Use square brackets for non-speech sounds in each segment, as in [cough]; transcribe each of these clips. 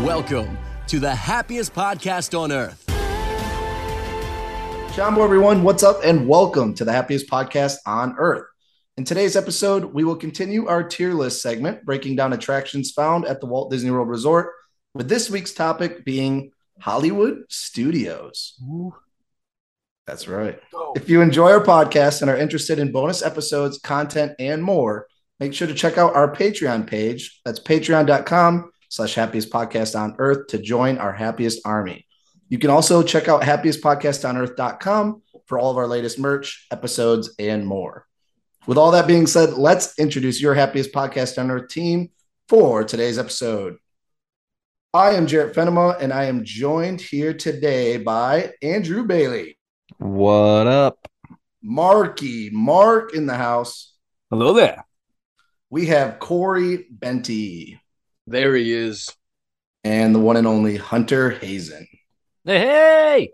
Welcome to the happiest podcast on earth. Jumbo, everyone, what's up? And welcome to the happiest podcast on earth. In today's episode, we will continue our tier list segment, breaking down attractions found at the Walt Disney World Resort, with this week's topic being Hollywood Studios. Ooh. That's right. If you enjoy our podcast and are interested in bonus episodes, content, and more, make sure to check out our Patreon page. That's patreon.com slash happiest podcast on earth to join our happiest army. You can also check out happiestpodcastonearth.com for all of our latest merch, episodes, and more. With all that being said, let's introduce your happiest podcast on earth team for today's episode. I am Jarrett Fenema, and I am joined here today by Andrew Bailey. What up? Marky, Mark in the house. Hello there. We have Corey Benty. There he is. And the one and only Hunter Hazen. Hey.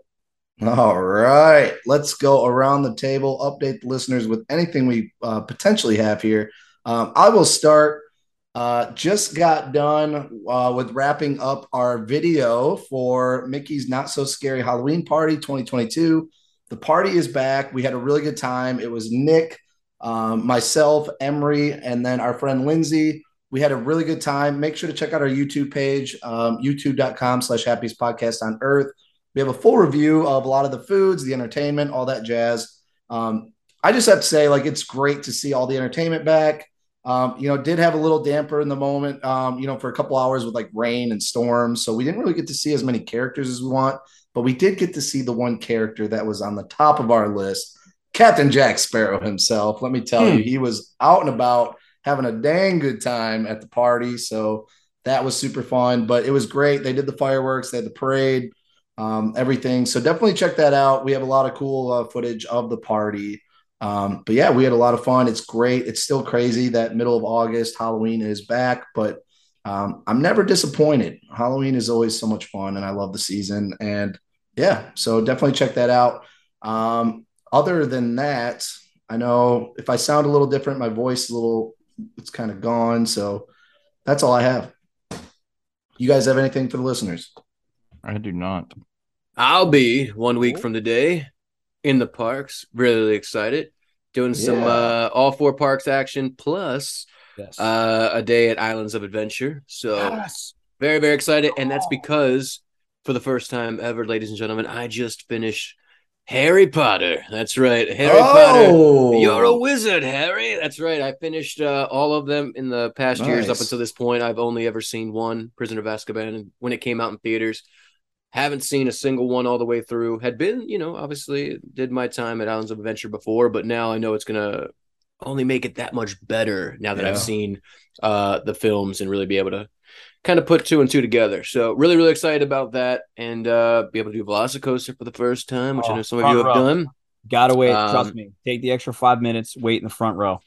All right. Let's go around the table, update the listeners with anything we uh, potentially have here. Um, I will start. Uh, just got done uh, with wrapping up our video for Mickey's Not So Scary Halloween Party 2022. The party is back. We had a really good time. It was Nick, um, myself, Emery, and then our friend Lindsay. We had a really good time. Make sure to check out our YouTube page, um, youtube.com slash happiest podcast on earth. We have a full review of a lot of the foods, the entertainment, all that jazz. Um, I just have to say, like, it's great to see all the entertainment back. Um, you know, did have a little damper in the moment, um, you know, for a couple hours with like rain and storms. So we didn't really get to see as many characters as we want, but we did get to see the one character that was on the top of our list, Captain Jack Sparrow himself. Let me tell hmm. you, he was out and about having a dang good time at the party. So that was super fun, but it was great. They did the fireworks, they had the parade, um, everything. So definitely check that out. We have a lot of cool uh, footage of the party. Um, but yeah, we had a lot of fun. It's great. It's still crazy that middle of August, Halloween is back, but um, I'm never disappointed. Halloween is always so much fun, and I love the season. And yeah, so definitely check that out. Um, other than that, I know if I sound a little different, my voice a little it's kind of gone. So that's all I have. You guys have anything for the listeners? I do not. I'll be one week from today in the parks. Really excited. Doing some uh, all four parks action plus yes. uh, a day at Islands of Adventure. So yes. very, very excited. And that's because for the first time ever, ladies and gentlemen, I just finished Harry Potter. That's right. Harry oh. Potter. You're a wizard, Harry. That's right. I finished uh, all of them in the past nice. years up until this point. I've only ever seen one, Prisoner of Azkaban, when it came out in theaters. Haven't seen a single one all the way through. Had been, you know, obviously did my time at Islands of Adventure before, but now I know it's going to only make it that much better now that yeah. I've seen uh, the films and really be able to kind of put two and two together. So really, really excited about that and uh, be able to do Velocicoaster for the first time, which oh, I know some of you have row. done. Gotta wait. Um, trust me. Take the extra five minutes. Wait in the front row.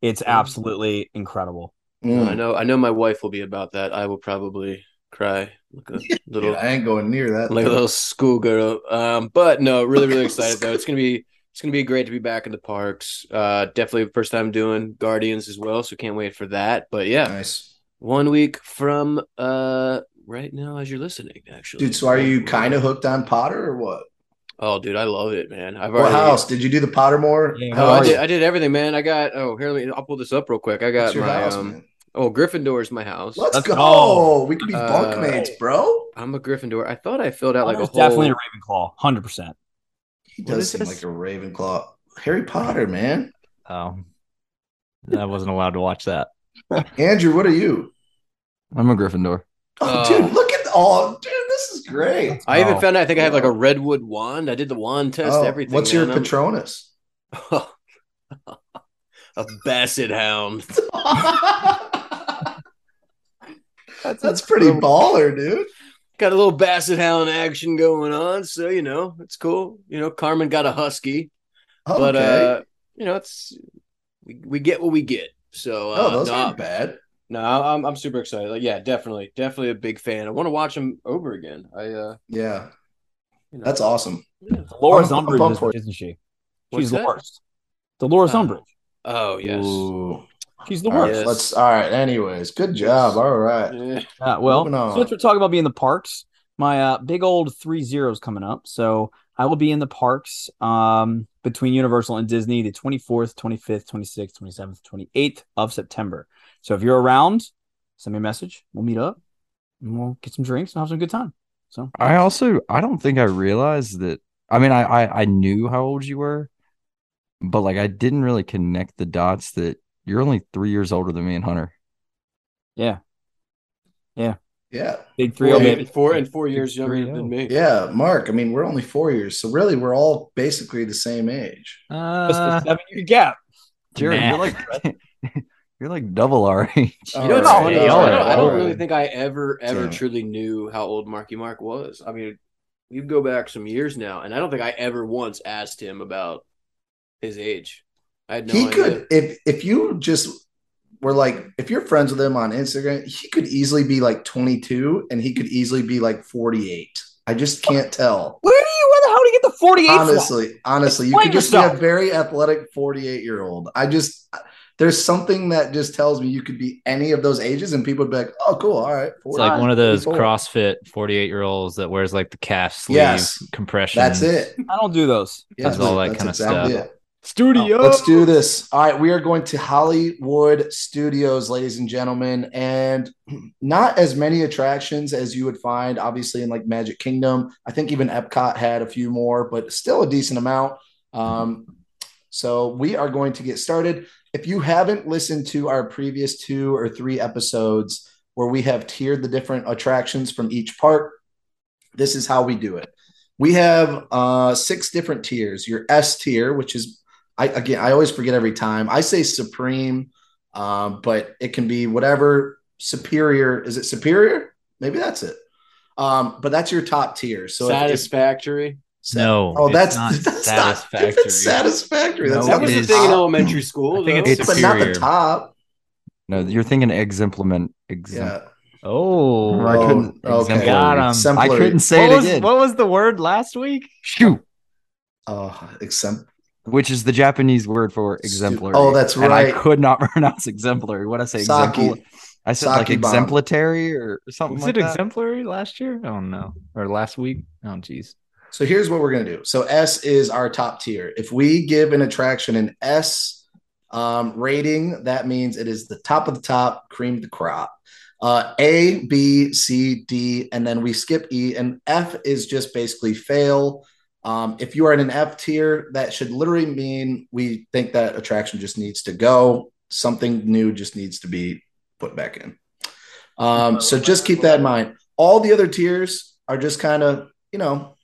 It's absolutely incredible. Mm. I know. I know. My wife will be about that. I will probably cry. Like a [laughs] little. yeah, I ain't going near that. Like though. a little schoolgirl. Um, but no, really, really [laughs] excited though. It's gonna be. It's gonna be great to be back in the parks. Uh, definitely first time doing Guardians as well, so can't wait for that. But yeah, nice one week from uh right now as you're listening actually. Dude so are you kind of hooked on potter or what? Oh dude i love it man. I've what already house? Did you do the pottermore yeah, oh, I, did, I did everything man. I got oh here let me i'll pull this up real quick. I got my house, um man? oh gryffindor's my house. Let's, let's go! oh, we could be bunkmates uh, bro. I'm a gryffindor. I thought i filled out like a whole... definitely a ravenclaw 100% he does seem this? like a ravenclaw. Harry potter man. Oh i wasn't allowed to watch that [laughs] Andrew, what are you? I'm a Gryffindor. Oh, uh, dude, look at all, dude. This is great. I even oh, found out. I think I have like a redwood wand. I did the wand test. Oh, everything. What's man. your Patronus? [laughs] a Basset Hound. [laughs] that's, that's pretty baller, dude. Got a little Basset Hound action going on, so you know it's cool. You know, Carmen got a husky, okay. but uh, you know it's we, we get what we get. So uh, oh, those not bad. No, I'm I'm super excited. Like, yeah, definitely, definitely a big fan. I want to watch him over again. I uh, yeah, you know. that's awesome. Yeah. Dolores Umbridge, is, isn't she? She's Dolores. Dolores uh, Umbridge. Oh yes. Ooh. She's the All right, worst. let's. All right. Anyways, good job. All right. Yeah. Uh, well, Moving since we're talking about being in the parks, my uh, big old three zeros coming up. So I will be in the parks um, between Universal and Disney the 24th, 25th, 26th, 27th, 28th of September. So if you're around, send me a message. We'll meet up and we'll get some drinks and have some good time. So I also I don't think I realized that. I mean, I, I I knew how old you were, but like I didn't really connect the dots that you're only three years older than me and Hunter. yeah, Yeah. Big three Well, oh yeah. baby. Four and four years younger 3-0. than me. Yeah. Mark, I mean, we're only four years. So really, we're all basically the same age. Just Uh, a seven year gap. Jared, Nah. you're like [laughs] you're like double our age. All You know, it's right, funny. y'all I don't, I don't really think I ever, ever Damn. truly knew how old Marky Mark was. I mean, you go back some years now, and I don't think I ever once asked him about his age. I had no he idea. could, if if you just were like, if you're friends with him on Instagram, he could easily be like 22, and he could easily be like 48. I just can't tell. Where do you, where the hell do you get the 48 from? Honestly, honestly, you could just be a very athletic 48 year old. I just there's something that just tells me you could be any of those ages, and people would be like, "Oh, cool, all right." it's like one of those 44." CrossFit 48 year olds that wears like the calf sleeve Yes. compression. That's it. I don't do those. Yes, Does all that that's kinda stuff. it. Studio. Let's do this. All right, we are going to Hollywood Studios, ladies and gentlemen, and not as many attractions as you would find, obviously, in like Magic Kingdom. I think even Epcot had a few more, but still a decent amount. Um, so we are going to get started. If you haven't listened to our previous two or three episodes where we have tiered the different attractions from each park, this is how we do it. We have uh, six different tiers. Your S tier, which is I again I always forget every time. I say supreme, um, but it can be whatever superior. Is it superior? Maybe that's it. Um, but that's your top tier. So if- if- Satisfactory. No, oh, that's not [laughs] that's satisfactory. Not, that's satisfactory. That's No, That was it the thing in elementary school. I think it's but not the top. No, you're thinking exemplament. Exemp- Yeah. Oh, I couldn't- Oh, okay. exemplary. Got 'em. I couldn't say what it was, again. what was the word last week? Shoot. Oh, exempt. Which is the Japanese word for exemplary. Oh, that's And right. I could not [laughs] pronounce exemplary. What I say? Saki. Exempl- I said like Saki bomb. exemplary or something Was like it that. exemplary last year? Oh no, or last week? Oh jeez. So here's what we're gonna do. So S is our top tier. If we give an attraction an S um, rating, that means it is the top of the top, cream of the crop. Uh, A, B, C, D, and then we skip E, and F is just basically fail. Um, if you are in an F tier, that should literally mean we think that attraction just needs to go. Something new just needs to be put back in. Um, so just keep that in mind. All the other tiers are just kind of, you know,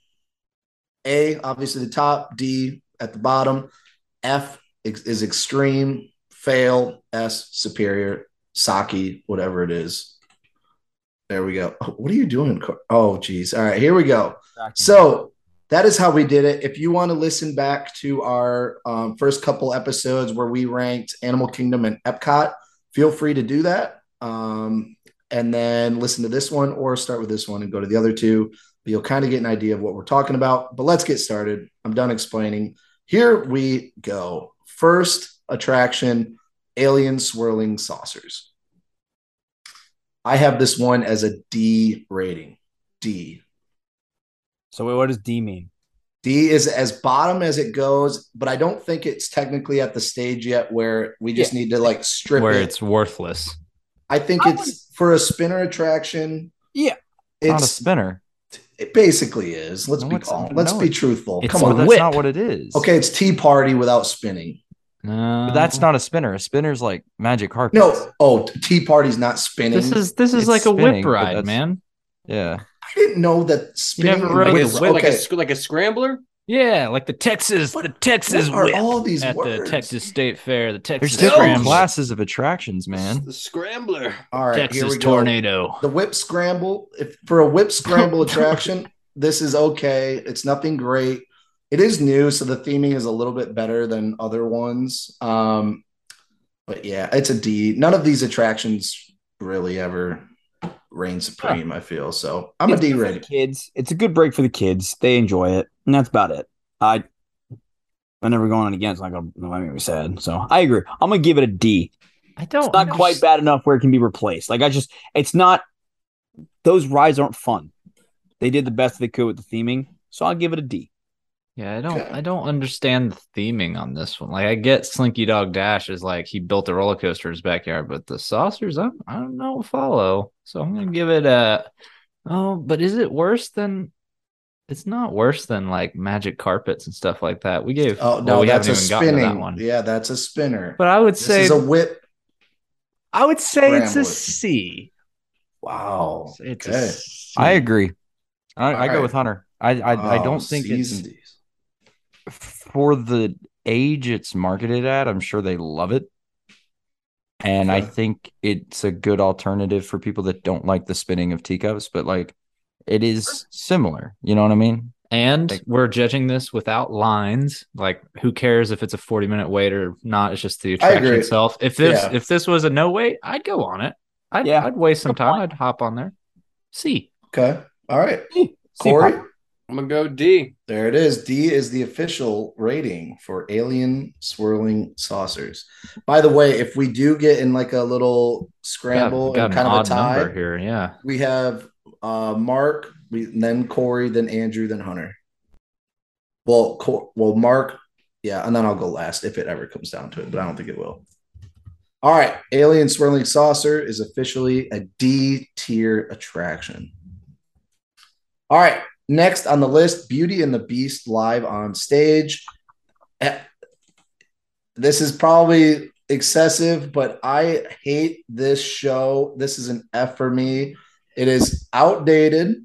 A, obviously the top, D at the bottom, F is extreme, fail, S superior, Saki, whatever it is. There we go. Oh, what are you doing? Oh, geez. All right, here we go. So that is how we did it. If you want to listen back to our um, first couple episodes where we ranked Animal Kingdom and Epcot, feel free to do that. Um, and then listen to this one or start with this one and go to the other two. But you'll kind of get an idea of what we're talking about. But let's get started. I'm done explaining. Here we go. First attraction alien swirling saucers. I have this one as a D rating. D. So what does D mean? D is as bottom as it goes, but I don't think it's technically at the stage yet where we just need to like strip Where it. it's worthless. I think I it's for a spinner attraction. Yeah. It's not a spinner. it basically is. Let's No, be it's- let's no, be truthful. it's Come on. that's whip. not what it is. Okay, it's tea party without spinning. No, But that's not a spinner. A spinner's like magic carpet. No, oh, tea party's not spinning. This is this is It's like a spinning, whip ride, man. Yeah. I didn't know that spinning. never and rode like, whip- a, like, okay. a, like a scrambler. Yeah, like the Texas, What- the Texas what are whip all these at words? the Texas State Fair, the Texas There's Texas different Scramble, classes of attractions, man. The scrambler. All right, here Texas we go. tornado. The whip scramble. If for a whip scramble [laughs] attraction, this is okay. It's nothing great. It is new, so the theming is a little bit better than other ones. Um, but yeah, it's a D. None of these attractions really ever reign supreme. I feel so. I'm a It's D good for the rated. Kids, it's a good break for the kids. They enjoy it, and that's about it. I, I'm never going on again. It's not gonna make me sad. So I agree. I'm gonna give it a D. I don't. It's not quite bad enough where it can be replaced. Like I just, it's not. Those rides aren't fun. They did the best they could with the theming, so I'll give it a D. Yeah, I don't. Okay. I don't understand the theming on this one. Like, I get Slinky Dog Dash is like he built a roller coaster in his backyard, but the saucers, I'm, I don't know, follow. So I'm gonna give it a. Oh, but is it worse than? It's not worse than like magic carpets and stuff like that. We gave. Oh well, no, we that's a haven't even gotten spinning. that one. Yeah, that's a spinner. But I would this say is a whip. I would say it's a Scrambler. Wow. It's Okay. a C. I agree. I, I go Alright. with Hunter. I I, I Oh, don't think C's it's D's. For the age it's marketed at. I'm sure they love it, and I think it's a good alternative for people that don't like the spinning of teacups. But like, it is similar. You know what I mean? And Like- we're judging this without lines. Like, who cares if it's a forty-minute wait or not? It's just the I attraction itself. If this Yeah. if this was a no wait, I'd go on it. I'd, Yeah. I'd waste some time. I'd hop on there. See. Okay. All right. C Corey. Piper. I'm gonna go D. There it is. D is the official rating for alien swirling saucers. By the way, if we do get in like a little scramble got, got and kind of a tie, here. Yeah. we have uh Mark, we then Corey, then Andrew, then Hunter. Well, Cor- well, Mark, yeah, and then I'll go last if it ever comes down to it, but I don't think it will. All right, Alien Swirling Saucer is officially a D tier attraction. All right, next on the list, Beauty and the Beast live on stage. Eh, This is probably excessive, but I hate this show. This is an F for me. It is outdated.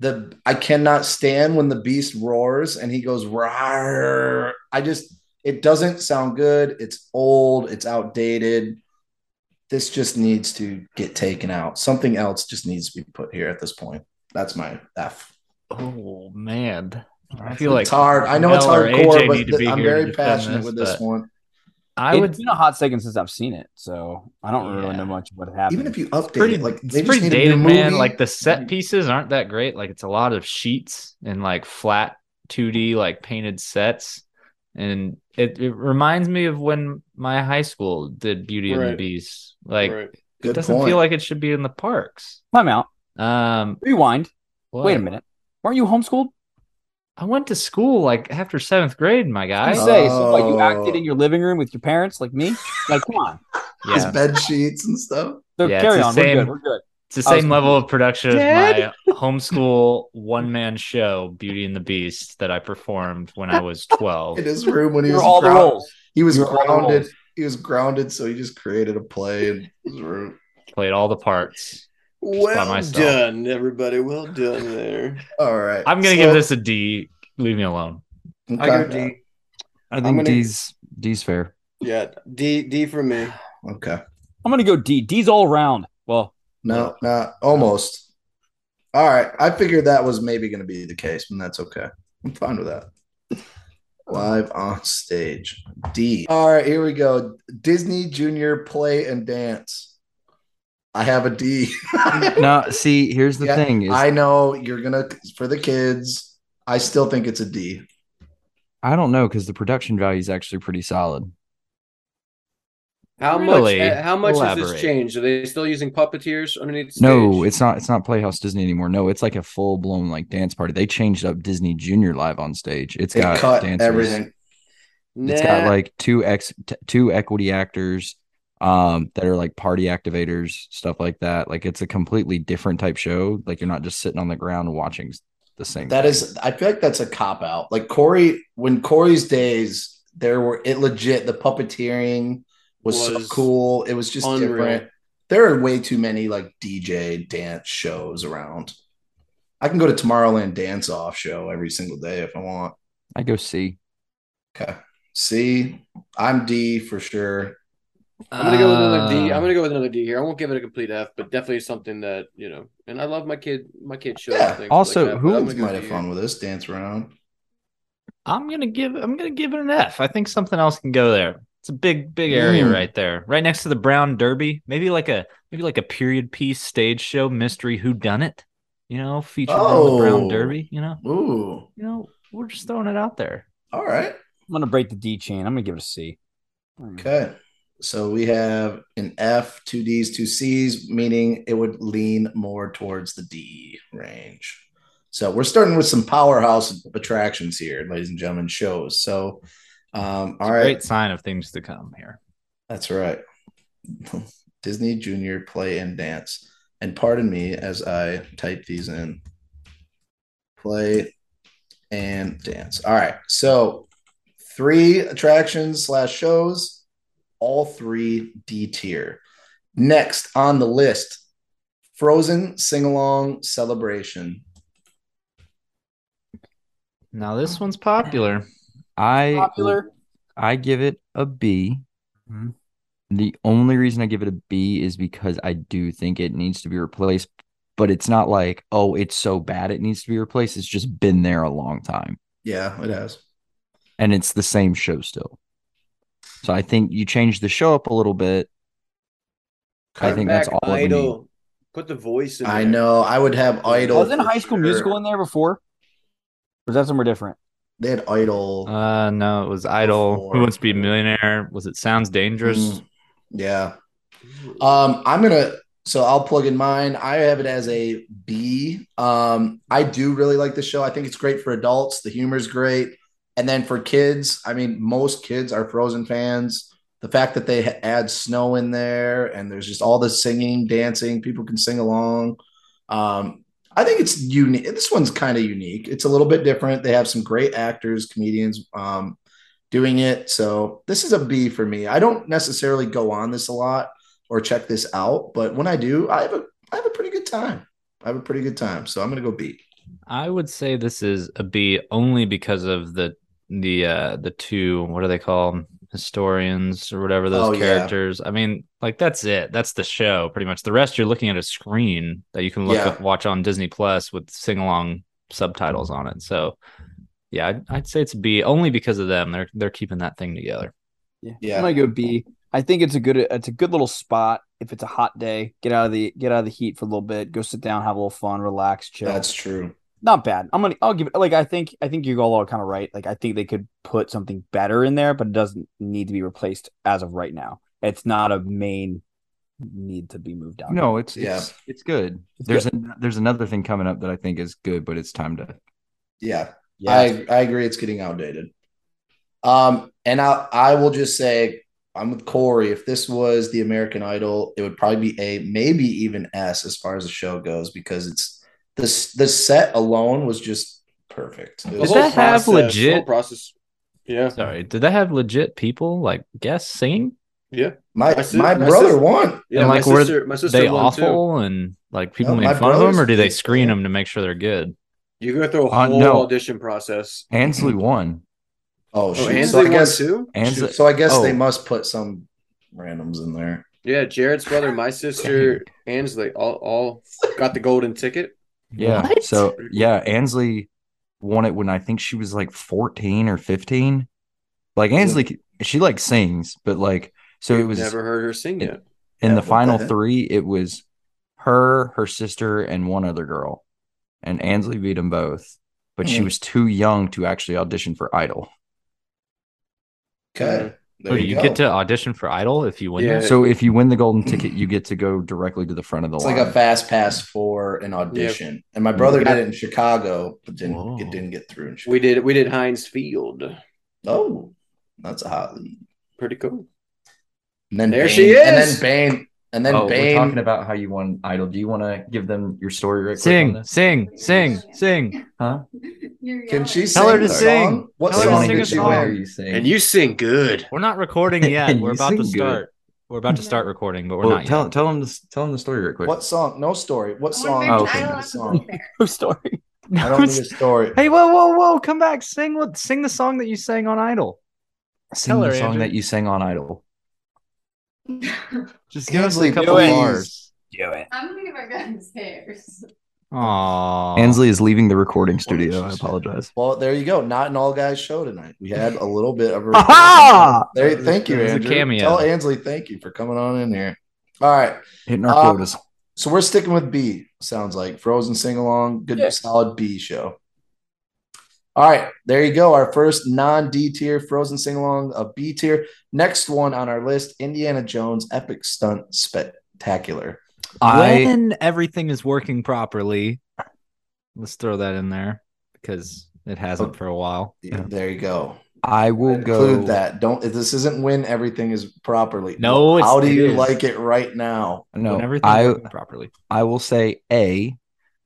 The I cannot stand when the beast roars and he goes rawr. I just it doesn't sound good. It's old, it's outdated. This just needs to get taken out. Something else just needs to be put here at this point. That's my F. Oh man. I feel like it's hard. I know it's Mel or hardcore, AJ need to but be I'm very passionate this, with this one. I It's would. been a hot second since I've seen it, so I don't really Yeah. know much what happened. Even if you update Pretty, it, like it's they just pretty dated, new man. Like the set pieces aren't that great. Like it's a lot of sheets and like flat 2D like painted sets, and it, it reminds me of when my high school did Beauty and the Beast. Like Right. it doesn't point. feel like it should be in the parks. Time out. Um, Rewind. Wait a minute. Weren't you homeschooled? I went to school like after seventh grade, my guy. was gonna say, so what, you Oh. acted in your living room with your parents like me? Like, come on. his [laughs] Yeah, bed sheets and stuff. So Yeah, it's carry the on. same- We're good. We're good. it's the same level of production Dad? as my [laughs] homeschool one man show, Beauty and the Beast, that I performed when I was twelve. In his room when he You was were all the ground- roles. He was You were grounded. He was grounded, so he just created a play in his room. Played all the parts. Well myself. done, everybody. Well done there. [laughs] All right. I'm gonna So- give this a D. Leave me alone. Okay. I go D. I I'm think gonna- D's D's fair. Yeah, D D for me. Okay. I'm gonna go D. D's all around. Well, No, not almost. All right. I figured that was maybe going to be the case, and that's okay. I'm fine with that. Live on stage. D. All right, here we go. Disney Junior Play and Dance. I have a D. [laughs] no, see, here's the Yeah, thing: is I know you're gonna for the kids. I still think it's a D. I don't know because the production value is actually pretty solid. How Really? much? How much has this changed? Are they still using puppeteers underneath? The No, it's not. It's not Playhouse Disney anymore. No, it's like a full blown like dance party. They changed up Disney Junior live on stage. It's They got cut dancers. everything. It's got like two ex two equity actors um that are like party activators, stuff like that. Like it's a completely different type show. Like you're not just sitting on the ground watching the same. That thing. is, I feel like that's a cop out. Like Corey, when Corey's days, there were it legit. The puppeteering was, so cool. It was just unreal. different. There are way too many like DJ dance shows around. I can go to Tomorrowland Dance Off show every single day if I want. I go C. Okay. C, I'm D for sure. I'm gonna go with another D. Uh, I'm gonna go with another D here. I won't give it a complete F, but definitely something that you know. And I love my kid, my kid shows. Yeah. Also, like that, who but I'm Kids gonna go might have fun here. with this dance around. I'm gonna give. I'm gonna give it an F. I think something else can go there. It's a big, big area Mm. right there, right next to the Brown Derby. Maybe like a maybe like a period piece stage show mystery Who Done It. You know, featuring on the Brown Oh. Derby. You know, Ooh. you know, we're just throwing it out there. All right. I'm gonna break the D chain. I'm gonna give it a C. Okay. So we have an F, two D's, two C's, meaning it would lean more towards the D range. So we're starting with some powerhouse attractions here, ladies and gentlemen, shows. So, um, all right, Great sign of things to come here. that's right. [laughs] Disney Junior Play and Dance. And pardon me as I type these in. Play and dance. All right. So three attractions slash shows, all three D tier. Next on the list, Frozen Sing Along Celebration. Now this one's popular. I Popular. I give it a B. Mhm. The only reason I give it a B is because I do think it needs to be replaced, but it's not like, oh, it's so bad it needs to be replaced. It's just been there a long time. Yeah, it has. And it's the same show still. So I think you change the show up a little bit. I Cut think that's back all it would need. Idol. Put the voice in I there. know. I would have Idol. Wasn't for High School sure. Musical in there before? Or was that somewhere different? They had Idol. Uh no, it was Idol. Before. Who wants to be a millionaire? Was it Sounds Dangerous? Mm, yeah. Um, I'm gonna so I'll plug in mine. I have it as a B. Um, I do really like the show. I think it's great for adults. The humor's great. And then for kids, I mean, most kids are Frozen fans. The fact that they add snow in there and there's just all the singing, dancing, people can sing along. Um, I think it's unique. This one's kind of unique. It's a little bit different. They have some great actors, comedians um, doing it. So this is a B for me. I don't necessarily go on this a lot or check this out, but when I do, I have a I have a pretty good time. I have a pretty good time. So I'm gonna go B. I would say this is a B only because of the the uh the two what do they call 'em? historians or whatever those Oh, yeah. characters. I mean, like that's it. That's the show pretty much. The rest you're looking at a screen that you can look Yeah. up, watch on Disney Plus with sing along subtitles on it. So yeah, I'd, I'd say it's a B only because of them. They're they're keeping that thing together. Yeah. Yeah. I'm gonna go B. I think it's a good it's a good little spot if it's a hot day. Get out of the get out of the heat for a little bit. Go sit down, have a little fun, relax, chill. That's true. Not bad. I'm gonna I'll give it like I think I think you all are kind of right. Like I think they could put something better in there, but it doesn't need to be replaced as of right now. It's not a main need to be moved out. No, it's Yeah. it's, it's good. It's there's a there's another thing coming up that I think is good, but it's time to Yeah. yeah. I, I agree it's getting outdated. Um, and I I will just say I'm with Corey. If this was the American Idol, it would probably be A, maybe even S as far as the show goes, because it's this the set alone was just perfect. It was- Does that have process- the legit- process? Yeah, Sorry, did they have legit people like guests singing? yeah, my My sis- my my brother sis- won. yeah. And, my like, were sister, my sister they won too. awful and like people No, make fun of them, or do they screen won. them to make sure they're good? You go through a Uh, whole no. audition process. Ansley won. Oh, Oh. Ansley so I won guess too. Ansley, so I guess Oh. they must put some randoms in there. Yeah, Jared's brother, my sister, [laughs] Ansley, all all got the golden ticket. Yeah. What? So yeah, Ansley won it when I think she was like 14 or 15. Like Ansley, she like sings, but like so it was never heard her sing yet. in Yeah, the what the final three. It was her, her sister, and one other girl, and Ansley beat them both. But she Hmm. was too young to actually audition for Idol. Okay. There Oh, you, you go. get to audition for Idol if you win. Yeah. So if you win the golden ticket, you get to go directly to the front of the It's line. It's like a fast pass for an audition. And my brother did it in Chicago, but didn't Whoa. it didn't get through in Chicago. We did we did Heinz Field. Oh, that's a hot lead. Pretty cool. And then There Bane, she And then Bane. And then oh, we're talking about how you won Idol. Do you want to give them your story right quick on sing, this? sing, sing, sing. Huh? Can she Tell her sing to sing. song? What Tell her to song want sing did she song. hear win? you sing. And you sing good. We're not recording [laughs] yet. We're about to sing good. start. We're about to start recording, but we're Well, not tell yet. tell them the, tell them the story right quick. What song? No story. What song? Oh, okay. [laughs] I don't song. No story. I don't need a story. Hey, whoa, whoa, whoa! Come back. Sing what? Sing the song that you sang on Idol. Sing tell the her, song Andrew. that you sang on Idol. [laughs] Just give us Ansley, a couple please. bars. Do it. I'm gonna give my guys hairs. Aww. Ansley is leaving the recording studio. I apologize. Well, there you go. Not an all guys show tonight. We had a little bit of a. [laughs] Ha-ha! there, thank you, It a Andrew. cameo. Tell Ansley thank you for coming on in here. All right. Hitting our Uh, quotas. So we're sticking with B. Sounds like Frozen sing along, good Yeah. solid B show. All right, there you go. Our first non D tier Frozen sing along of B tier. Next one on our list Indiana Jones Epic Stunt Spectacular. I when everything is working properly, let's throw that in there because it hasn't for a while. Yeah, there you go. I will Include go that. Don't this isn't when everything is properly. No, it's- how do you is. like it right now? No, when everything's I properly. I will say A,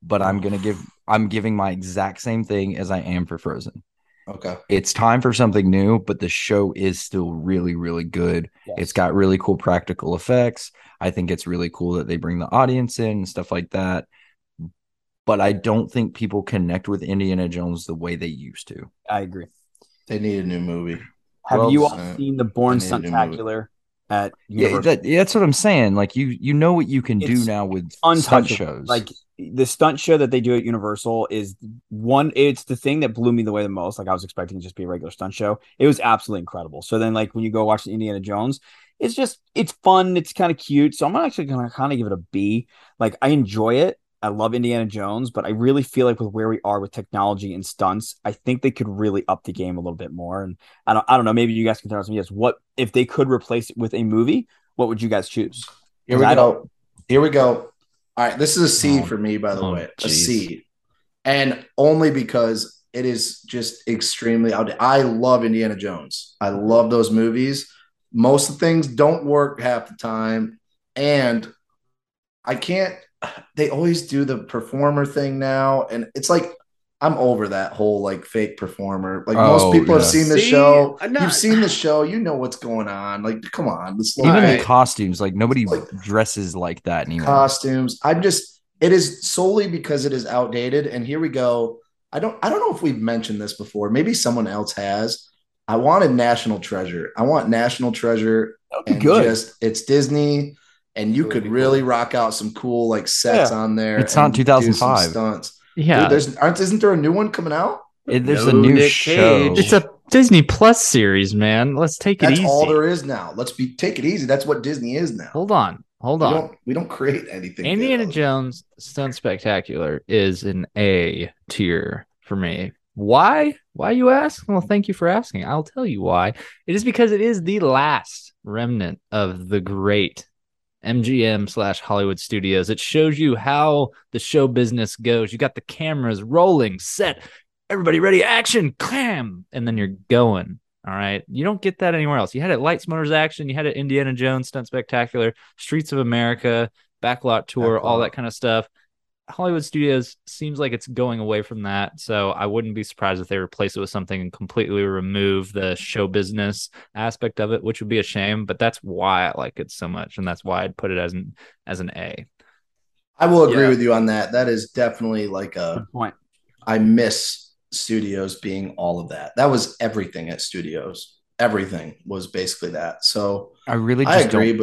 but I'm gonna give I'm giving my exact same thing as I am for Frozen. Okay. It's time for something new, but the show is still really, really good. It's got really cool practical effects. I think it's really cool that they bring the audience in and stuff like that. But I don't think people connect with Indiana Jones the way they used to. I agree. They need a new movie. Have Well, you all uh, seen the Born I need a new movie. Stuntacular at Yeah, that, that's what I'm saying. Like you, you know what you can do now with stunt untouchable. shows. Like the stunt show that they do at Universal is one. It's the thing that blew me the way the most. Like I was expecting to just be a regular stunt show. It was absolutely incredible. So then, like when you go watch the Indiana Jones, it's just it's fun. It's kind of cute. So I'm actually gonna kind of give it a B. Like I enjoy it. I love Indiana Jones, but I really feel like with where we are with technology and stunts, I think they could really up the game a little bit more. And I don't, I don't know. Maybe you guys can throw some ideas. What if they could replace it with a movie? What would you guys choose? Here we go. Here we go. All right, this is a C Oh, for me, by the oh, way, a geez. C, and only because it is just extremely. I love Indiana Jones. I love those movies. Most of the things don't work half the time, and I can't. They always do the performer thing now, and it's like I'm over that whole like fake performer. Like Oh, most people have seen the See? show. Uh, not- You've seen the show. You know what's going on. Like, come on, let's Even Alright. the costumes, like nobody Like- dresses like that anymore. costumes. I'm just it is solely because it is outdated. And here we go. I don't I don't know if we've mentioned this before. Maybe someone else has. I wanted National Treasure. I want National Treasure That would be and good. just it's Disney and you That would could really cool. rock out some cool like sets Yeah. on there. It's not and 2005. stunts. Yeah, Dude, there's aren't isn't there a new one coming out? It- there's No a new Nick show. Cage. it's a Disney Plus series, man. Let's take it That's easy. all there is now. Let's be take it easy. That's what Disney is now. Hold on, hold we on. don't we don't create anything. Indiana good. Jones Stunt Spectacular is an A tier for me. Why? Why you ask? Well, thank you for asking. I'll tell you why. It is because it is the last remnant of the great MGM slash Hollywood studios. It shows you how the show business goes. You got the cameras rolling, set, everybody ready, action, clam, and then you're going. All right. You don't get that anywhere else. You had it Lights, Motors, Action. You had it Indiana Jones, Stunt Spectacular, Streets of America, Backlot Tour, all that kind of stuff. Hollywood Studios seems like it's going away from that. So I wouldn't be surprised if they replace it with something and completely remove the show business aspect of it, which would be a shame. But that's why I like it so much. And that's why I'd put it as an as an A. I will agree Yeah. with you on that. That is definitely like a Good point. I miss studios being all of that. That was everything at studios. Everything was basically that. So I really I agree, don't.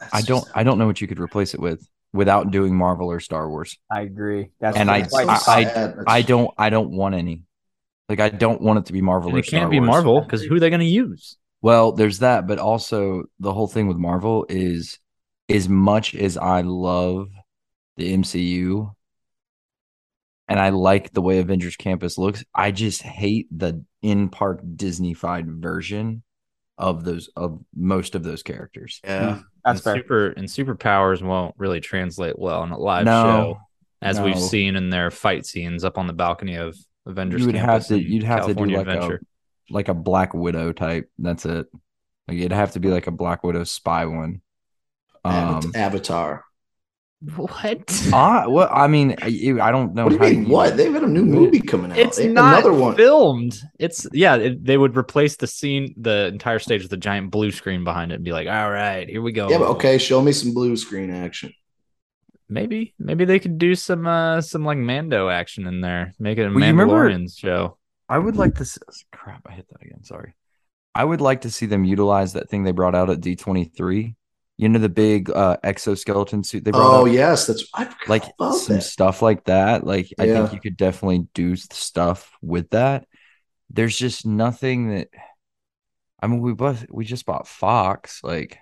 but I don't. how- I don't know what you could replace it with without doing Marvel or Star Wars. I agree. That's And I- that's It's why so I- I don't. I don't want any. Like I don't want it to be Marvel And or it can't Star be Wars. Marvel because who are they going to use? Well, there's that, but also the whole thing with Marvel is as much as I love the MCU and I like the way Avengers Campus looks, I just hate the in-park Disney-fied version of those of most of those characters. Yeah. That's and fair. Super and superpowers won't really translate well in a live No, show, as we've seen in their fight scenes up on the balcony of Avengers. You would have to you'd have California to do like Adventure. a like a Black Widow type. That's it. Like it'd have to be like a Black Widow spy one. Um Avatar. What? I, [laughs] well, I mean, I, I don't know. What do you how mean? What? They've got a new movie coming out. It's They not another one. filmed. It's yeah. It, they would replace the scene, the entire stage with a giant blue screen behind it, and be like, "All right, here we go." Yeah, but okay, show me some blue screen action. Maybe, maybe they could do some, uh some like Mando action in there. Make it a Well, you remember- Mandalorian show. I would like to. See, crap, I hit that again. Sorry. I would like to see them utilize that thing they brought out at D twenty three. You know the big uh, exoskeleton suit they brought Oh out. yes, that's I forgot like some that. stuff like that. Like I think you could definitely do stuff with that. There's just nothing that. I mean, we both we just bought Fox. Like,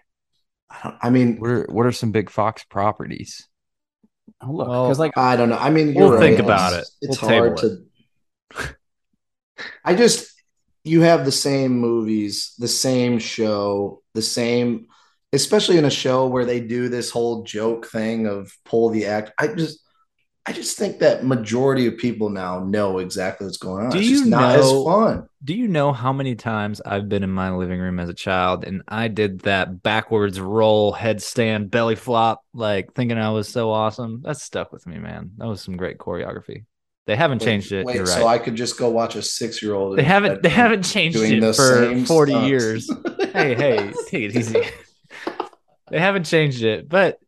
I, I mean, what are what are some big Fox properties? Oh, look, Well, like I don't know. I mean, We'll you're think about It's- it. It's We'll hard table to. I just you have the same movies, the same show, the same, especially in a show where they do this whole joke thing of pull the act. I just I just think that majority of people now know exactly what's going on. Do it's you just not as know- fun. Do you know how many times I've been in my living room as a child and I did that backwards roll, headstand, belly flop, like thinking I was so awesome? That stuck with me, man. That was some great choreography. They haven't changed it. Wait, You're so. I could just go watch a six year old. they haven't. They haven't changed it for forty stunts. years. [laughs] hey, hey, take it easy. [laughs] they haven't changed it, but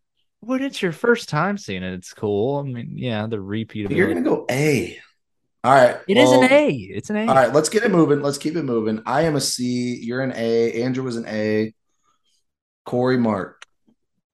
when it's your first time seeing it, it's cool. I mean, yeah, the repeat. You're gonna go A. All right. It is well, an A. It's an A. All right, let's get it moving. Let's keep it moving. I am a C. You're an A. Andrew was an A. Corey Mark,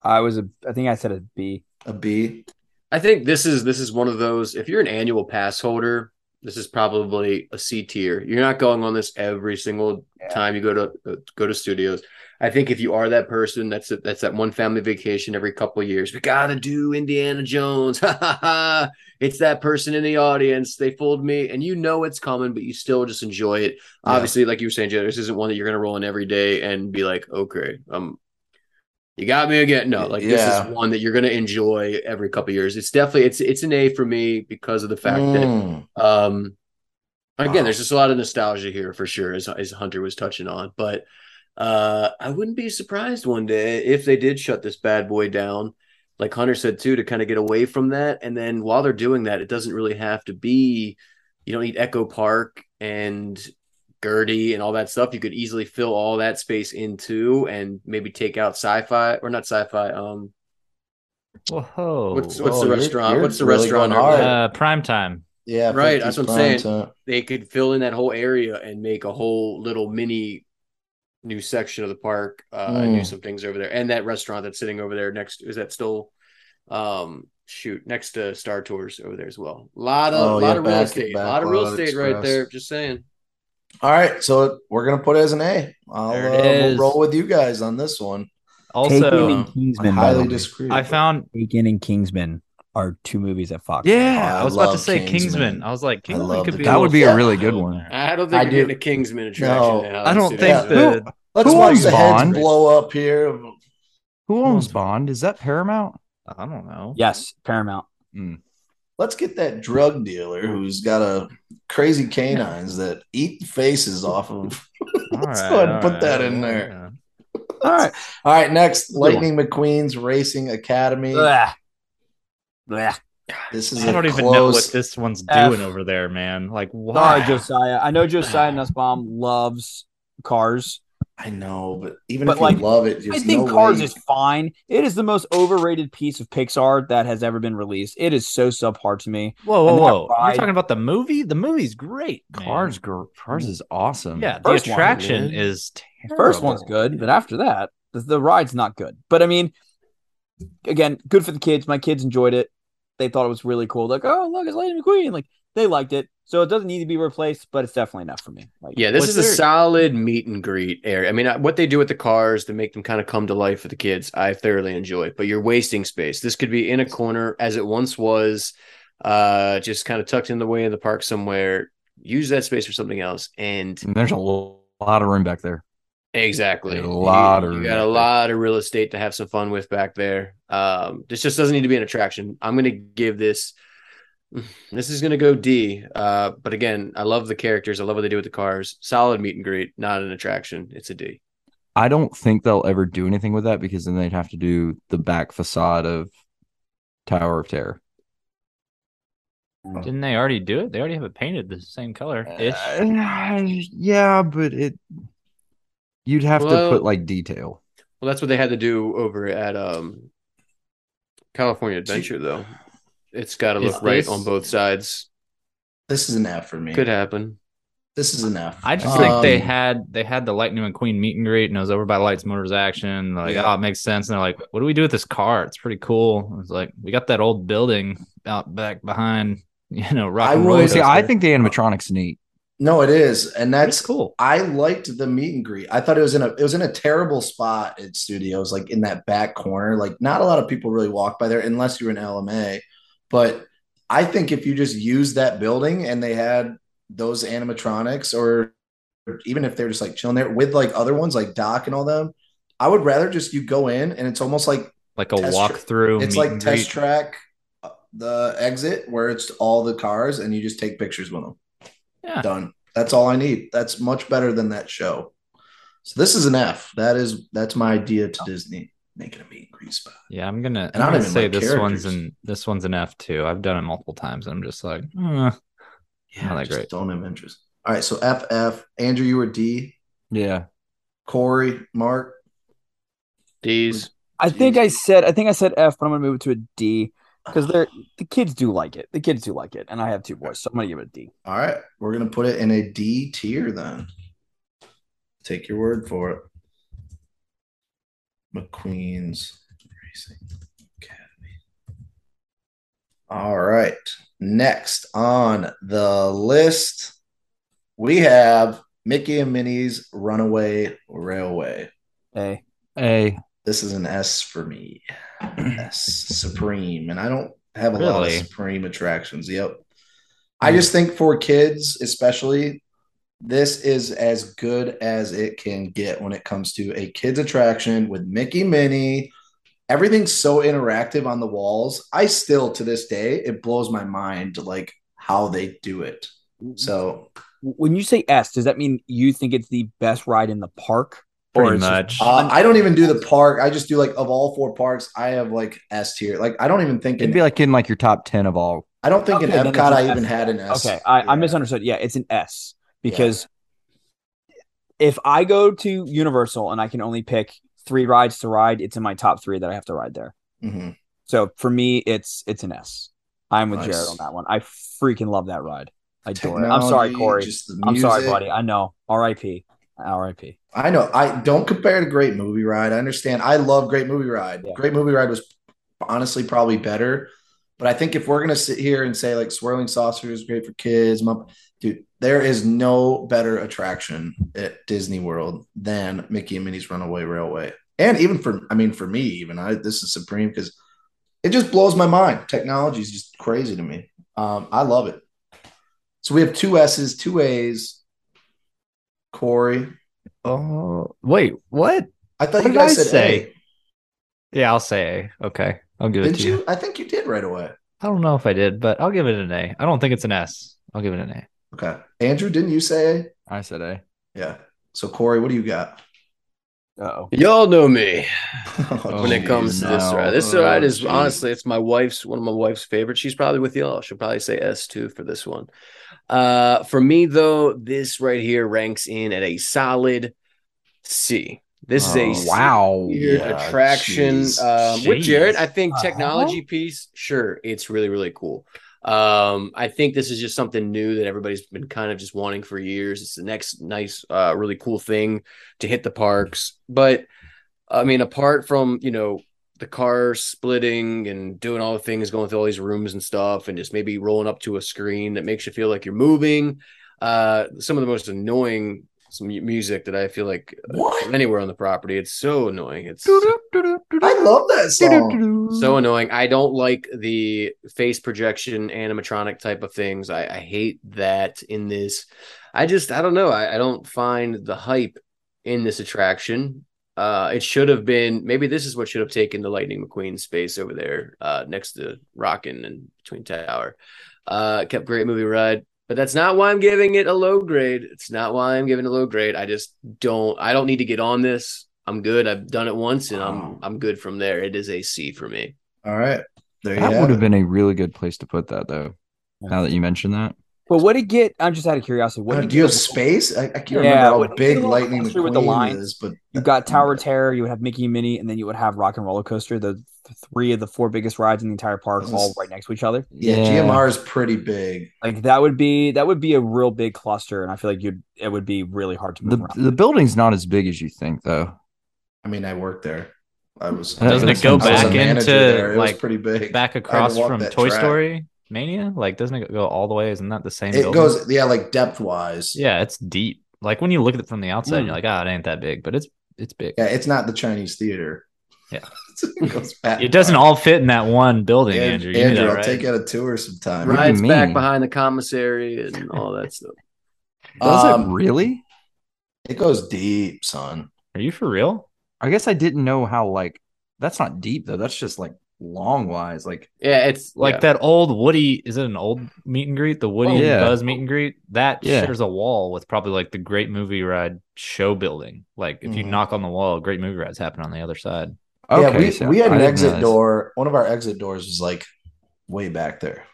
I was a. I think I said a B. a B. I think this is this is one of those. If you're an annual pass holder, this is probably a C tier. You're not going on this every single time you go to uh, go to studios. I think if you are that person, that's it. That's that one family vacation every couple of years. We gotta do Indiana Jones. [laughs] Ha ha ha! It's that person in the audience. They fooled me, and you know it's coming, but you still just enjoy it. Yeah. Obviously, like you were saying, Joe, this isn't one that you're gonna roll in every day and be like, okay, um, you got me again. No, like this is one that you're gonna enjoy every couple of years. It's definitely it's it's an A for me because of the fact that Mm. um, again, Wow. there's just a lot of nostalgia here for sure, as, as Hunter was touching on. But uh, I wouldn't be surprised one day if they did shut this bad boy down, like Hunter said too, to kind of get away from that. And then while they're doing that, it doesn't really have to be. You don't need Echo Park and Gertie and all that stuff. You could easily fill all that space into and maybe take out sci-fi or not sci-fi. Um, Whoa. what's what's Oh, the you're- restaurant? you're what's the really restaurant? going over hard. there? uh, prime time? Yeah, Right, that's what I'm saying. time. they could fill in that whole area and make a whole little mini new section of the park uh and do Mm. some things over there and that restaurant that's sitting over there next is that still um shoot next to star tours over there as well a lot of Oh, lot yeah, of real back- estate a back lot of real lot estate right there just saying All right, so we're gonna put it as an A. I'll There uh, we'll roll with you guys on this one. Also, and Kingsman. I highly way. disagree. I found. Taken and Kingsman are two movies at Fox. Yeah, I I was about to say Kingsman. Kingsman. I was like, Kingsman could be. That would be a really good one. i don't think I you're do- getting a kingsman attraction No, now. I don't Let's do think that. The. Let's Who watch owns the heads Bond? blow up here. Who owns Bond? Is that Paramount? I don't know. Yes, Paramount. Hmm. Let's get that drug dealer who's got a crazy canines that eat faces off of. [laughs] Let's right, go ahead and put right, that in there. right. All right. All right. Next. Lightning McQueen's Racing Academy. Blah. Blah. This is I a don't even know what this one's F. doing over there, man. Like, Sorry, why? Josiah. I know Josiah Nussbaum loves cars. I know, but even But, if you love it, I think no Cars way- is fine. It is the most overrated piece of Pixar that has ever been released. It is so subpar to me. Whoa, whoa, And that whoa! You're talking about the movie? The movie's great. man. Cars, gr- Cars is awesome. Yeah, the First attraction man. is The first one's good, but after that, the, the ride's not good. But I mean, again, good for the kids. My kids enjoyed it. They thought it was really cool. Like, oh, look, it's Lightning McQueen. Like, they liked it. So it doesn't need to be replaced, but it's definitely enough for me. Like, Yeah, this Was is a solid meet and greet area. I mean, uh, what they do with the cars to make them kind of come to life for the kids, I thoroughly enjoy. But you're wasting space. This could be in a corner as it once was, uh, just kind of tucked in the way of the park somewhere. Use that space for something else. And And there's a lot of room back there. exactly, A lot you, of you got a lot of real estate to have some fun with back there. Um, this just doesn't need to be an attraction. I'm going to give this. [sighs] This is going to go D. Uh, but again, I love the characters. I love what they do with the cars. Solid meet and greet, not an attraction. It's a D. I don't think they'll ever do anything with that because then they'd have to do the back facade of Tower of Terror. Didn't they already do it? They already have it painted the same color ish. Uh, yeah, but it you'd have Well- to put like detail. Well, that's what they had to do over at um, California Adventure, though. It's got to Is look right this- on both sides. This is an F for me. Could happen. This is an F. I just think they Um, had they had the Lightning McQueen meet and greet, and it was over by Lights Motors Action. Like, Yeah. oh, it makes sense. And they're like, "What do we do with this car? It's pretty cool." I was like, "We got that old building out back behind, [laughs] you know, rock I and roll." See, I think the animatronics neat. No, it is, and That's that's cool. I liked the meet and greet. I thought it was in a it was in a terrible spot at studios, like in that back corner. Like not a lot of people really walk by there unless you're in LMA. But I think if you just use that building and they had those animatronics, or even if they're just like chilling there with like other ones like Doc and all them, I would rather just you go in and it's almost like Like a Test tra- walkthrough. it's like test track uh, the exit where it's all the cars and you just take pictures with them. Yeah. Done. That's all I need. That's much better than that show. So this is an F. That is that's my idea to Disney. Make it a meet and spot. Yeah, I'm gonna. And I'm gonna say like this one's characters. an this one's an F too. I've done it multiple times, and I'm just like, eh. Yeah, Not that just great. don't have interest. All right, so F F. Andrew, you were D. Yeah. Corey, Mark. D's. I think I said I think I said F, but I'm gonna move it to a D because they're the kids do like it. The kids do like it, and I have two boys, so I'm gonna give it a D. All right, we're gonna put it in a D tier then. Take your word for it. McQueen's Racing Academy. All right. Next on the list, we have Mickey and Minnie's Runaway Railway. A. A. This is an S for me. [clears throat] S Supreme. And I don't have a lot of Supreme attractions. Yep. I hmm. just think for kids, especially, this is as good as it can get when it comes to a kids attraction with Mickey Minnie. Everything's so interactive on the walls. I still to this day, it blows my mind like how they do it. So When you say S, does that mean you think it's the best ride in the park? pretty it's just- much. uh, I don't even do the park. I just do like of all four parks, I have like S tier. Like I don't even think It'd in, be like in like your top ten of all. I don't think Okay, then in Epcot an I S. even had an S. Okay, I, I misunderstood. Yeah, it's an S because if I go to Universal and I can only pick three rides to ride, it's in my top three that I have to ride there. Mhm. So for me, it's it's an S. I'm with Nice. Jared on that one. I freaking love that ride. I adore it. I'm sorry, Corey. I'm sorry, buddy. I know. R.I.P. R.I.P. I know. I don't compare to Great Movie Ride. I understand. I love Great Movie Ride. Yeah. Great Movie Ride was honestly probably better. But I think if we're gonna sit here and say like Swirling Saucer is great for kids, dude, there is no better attraction at Disney World than Mickey and Minnie's Runaway Railway. And even for, I mean, for me, even I this is supreme because it just blows my mind. Technology is just crazy to me. Um, I love it. So we have two S's, two A's. Corey, Oh wait, what? I thought What you guys I said say? A. Yeah, I'll say A. Okay, I'll give it Didn't to you. you? I think you did right away. I don't know if I did, but I'll give it an A. I don't think it's an S. I'll give it an A. Okay. Andrew, didn't you say A? I said A. Yeah. So Corey, what do you got? Uh-oh. Y'all know me [laughs] when it geez, comes to this no. ride. This Oh, ride is geez. honestly, it's my wife's one of my wife's favorites. She's probably with y'all. She'll probably say S two for this one. Uh, for me though, this right here ranks in at a solid C. This is a Oh, Wow. Yeah, attraction. Um, with Jared, I think Uh-huh. technology piece, sure, it's really really cool. Um, I think this is just something new that everybody's been kind of just wanting for years. It's the next nice, uh, really cool thing to hit the parks. But I mean, apart from you know the car splitting and doing all the things, going through all these rooms and stuff, and just maybe rolling up to a screen that makes you feel like you're moving. Uh, some of the most annoying some music that I feel like uh, anywhere on the property. It's so annoying. It's I love that song. so annoying. I don't like the face projection animatronic type of things. I, I hate that in this. I just I don't know. I, I don't find the hype in this attraction. Uh, it should have been maybe this is what should have taken the Lightning McQueen space over there, uh, next to Rockin' and between Tower. Uh, kept great movie ride, but that's not why I'm giving it a low grade. It's not why I'm giving it a low grade. I just don't. I don't need to get on this. I'm good. I've done it once, and Wow. I'm I'm good from there. It is a C for me. All right. There you That have would have been a really good place to put that though. Now that you mentioned that. But what did it get? I'm just out of curiosity. What Uh, do you have space? I, I can't Yeah, remember how what- big Lightning closer with the McQueen lines? is, but You've got Tower Terror, you would have Mickey and Minnie, and then you would have Rock and Roller Coaster, the, the three of the four biggest rides in the entire park, This all is- right next to each other. yeah, GMR is pretty big. Like that would be that would be a real big cluster, and I feel like you'd it would be really hard to move The around. the building's not as big as you think though. I mean, I worked there. I was. Doesn't I it go I back into. It was like, pretty big. Back I had to across from Toy track. Story Mania, like doesn't it go all the way? Isn't that the same? It building? goes, yeah, like depth wise. Yeah, it's deep. Like when you look at it from the outside, Mm. you're like, oh, it ain't that big, but it's it's big. Yeah, it's not the Chinese theater. Yeah. [laughs] it. It doesn't all fit in that one building, Andrew, Andrew. You knew that, I'll right? take out a tour sometime. Right. Rides back behind the commissary and all that stuff. [laughs] Does Um, it really? It goes deep, son. Are you for real? I guess I didn't know how like that's not deep though. That's just like long wise. Like Yeah, it's Like yeah. that old Woody, is it an old meet and greet? The Woody Oh, yeah. Buzz meet and greet? That Yeah. shares a wall with probably like the great movie ride show building. Like if you Mhm. knock on the wall, great movie rides happen on the other side. Okay, yeah, we, so we had I an exit realize. door. One of our exit doors was like way back there.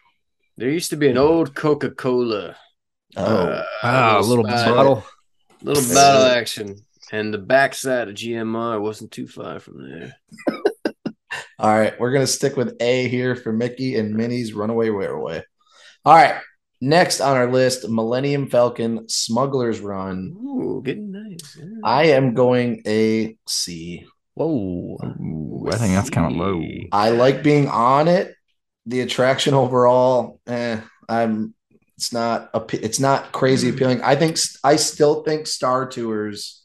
There used to be an old Coca Cola. Oh, Ah, a little spot- bottle. little Yeah. battle action, and the backside of GMR wasn't too far from there. [laughs] all right. We're gonna stick with A here for Mickey and Minnie's Runaway Railway. All right. Next on our list, Millennium Falcon Smuggler's Run. Ooh, getting nice. yeah. I am going a C. Whoa. Ooh, I think that's kind of low. I like being on it. The attraction overall, eh, I'm. It's not a. It's not crazy appealing. I think. I still think Star Tours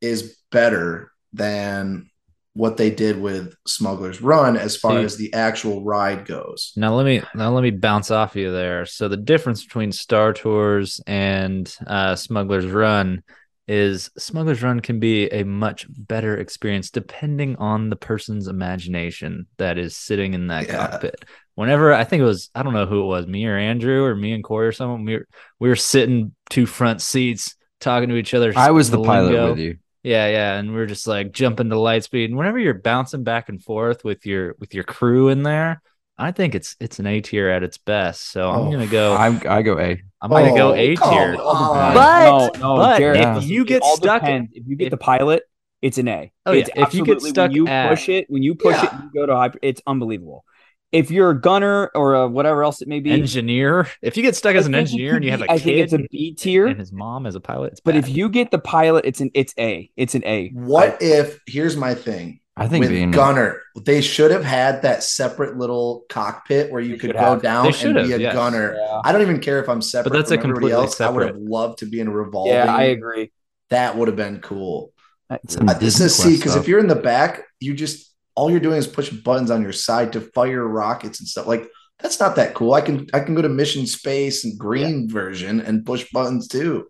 is better than what they did with Smuggler's Run as far See- as the actual ride goes. Now let me now let me bounce off you there. So the difference between Star Tours and uh, Smuggler's Run is Smuggler's Run can be a much better experience depending on the person's imagination that is sitting in that Yeah. cockpit. Whenever I think it was I don't know who it was, me or Andrew or me and Corey or someone, we were we were sitting two front seats talking to each other. I was the pilot lingo. with you. Yeah, yeah, and we're just like jumping to light speed. And whenever you're bouncing back and forth with your with your crew in there, I think it's it's an A tier at its best. So I'm Oh, gonna go. I I go A. I'm gonna go Oh, A come tier. on. But no, no, but Jared, if listen, you uh, get stuck- depends. if you get if- the pilot, it's an A. Oh, yeah, if you get stuck when you at- push it, when you push it, you go to hyper. It's unbelievable. If you're a gunner or a whatever else it may be, engineer. If you get stuck as an I think it engineer could and you have be- a I think kid it's a B tier. and his mom as a pilot, it's But bad. if you get the pilot, it's an it's A. It's an A. What if? Here's my thing. I think with being Gunner, they should have had that separate little cockpit where you could go have. down and should be a yes. gunner. Yeah. I don't even care if I'm separate. But that's from a everybody completely else. I would have loved to be in a revolving. Yeah, I agree. That would have been cool. Some Uh, This Disney is C Quest because if you're in the back, you just all you're doing is pushing buttons on your side to fire rockets and stuff. Like that's not that cool. I can I can go to Mission Space and Green version and push buttons too.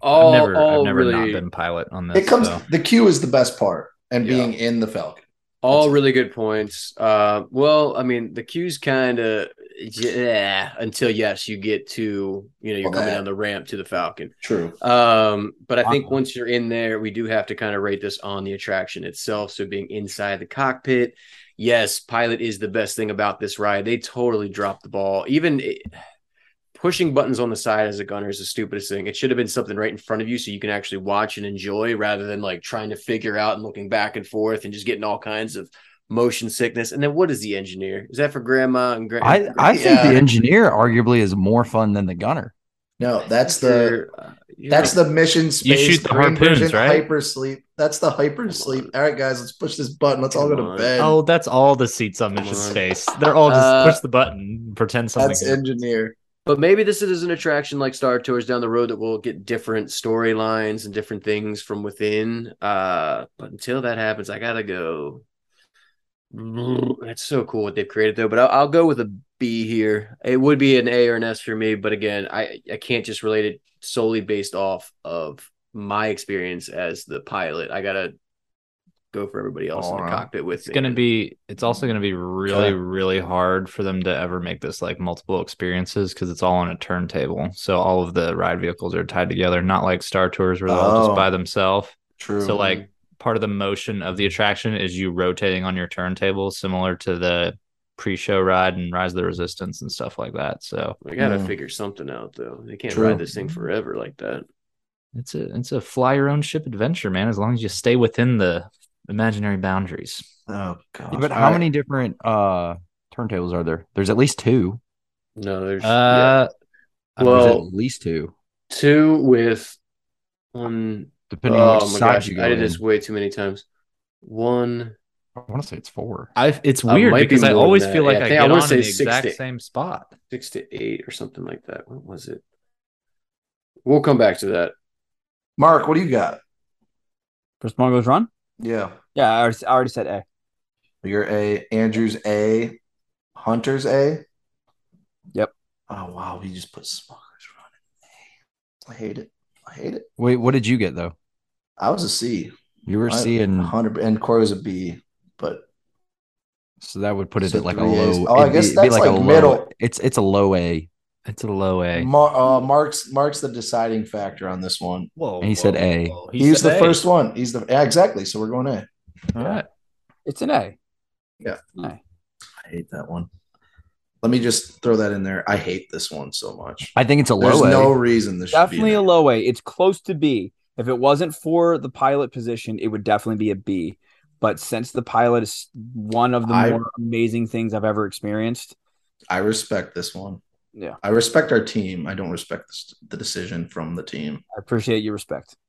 All, I've never, all I've never really, not been pilot on this. It comes so. the queue is the best part and Yeah. being in the Falcon. all really good points. Uh, well, I mean, the queue's kind of yeah until yes, you get to you know you're Well, coming that- down the ramp to the Falcon. True. Um, but I think Awesome. once you're in there, we do have to kind of rate this on the attraction itself. So being inside the cockpit, yes, pilot is the best thing about this ride. They totally dropped the ball. Even it- pushing buttons on the side as a gunner is the stupidest thing. It should have been something right in front of you so you can actually watch and enjoy rather than like trying to figure out and looking back and forth and just getting all kinds of motion sickness. And then what is the engineer? Is that for grandma and grandma? I I think the engineer arguably is more fun than the gunner. No, that's the uh, that's the mission space. You shoot the green harpoons, version, right? Hyper sleep. That's the hyper sleep. All right, guys, let's push this button. Let's all go Come to on. bed. Oh, that's all the seats on Mission Space. They're all just Uh, push the button, pretend something. that's engineer. But maybe this is an attraction like Star Tours down the road that will get different storylines and different things from within. Uh, but until that happens, I gotta go. That's so cool what they've created though. But I'll, I'll go with a B here. It would be an A or an S for me, but again, I I can't just relate it solely based off of my experience as the pilot. I gotta go for everybody else in the Alright. cockpit with It's me. gonna be. It's also gonna be really, Okay. really hard for them to ever make this like multiple experiences because it's all on a turntable. So all of the ride vehicles are tied together, not like Star Tours where they're all Oh. just by themselves. True. So like part of the motion of the attraction is you rotating on your turntable, similar to the pre-show ride and Rise of the Resistance and stuff like that. So We gotta Mm. figure something out though. They can't True. ride this thing forever like that. it's a it's a fly your own ship adventure, man. As long as you stay within the imaginary boundaries. oh god. Yeah, but how many different uh turntables are there? There's at least two. No, there's yeah. Uh, There's Well- at least two, two with one depending on oh which my side gosh, you go. I did in. this way too many times. One I want to say it's four. I it's weird might be because I always feel like Yeah, I I, think I on say the six exact to- same spot. six to eight or something like that. What was it? We'll come back to that. Mark, what do you got? For Smuggler's Run? Yeah. Yeah, I already, I already said A. You're A. Andrews A. Hunter's A. Yep. Oh wow, we just put Smuggler's I hate it. I hate it. Wait, what did you get though? I was a C. You were I- seeing, 100 and Corey was a B, but so that would put it So at like a three A's. low. Oh, I it'd be- guess it'd be that's a like low- middle. It's it's a low A, It's a low A. Mar- uh, Mark's Mark's the deciding factor on this one. Whoa. And he said A. He He's said the A. first one. He's the yeah, exactly. So we're going A. All right. It's an A. Yeah. An A. I hate that one. Let me just throw that in there. I hate this one so much. I think it's a There's low A. There's no reason this Definitely should a be an low A. It's close to B. If it wasn't for the pilot position, it would definitely be a B. But since the pilot is one of the I- more amazing things I've ever experienced, I respect this one. Yeah. I respect our team. I don't respect the decision from the team. I appreciate your respect. [laughs]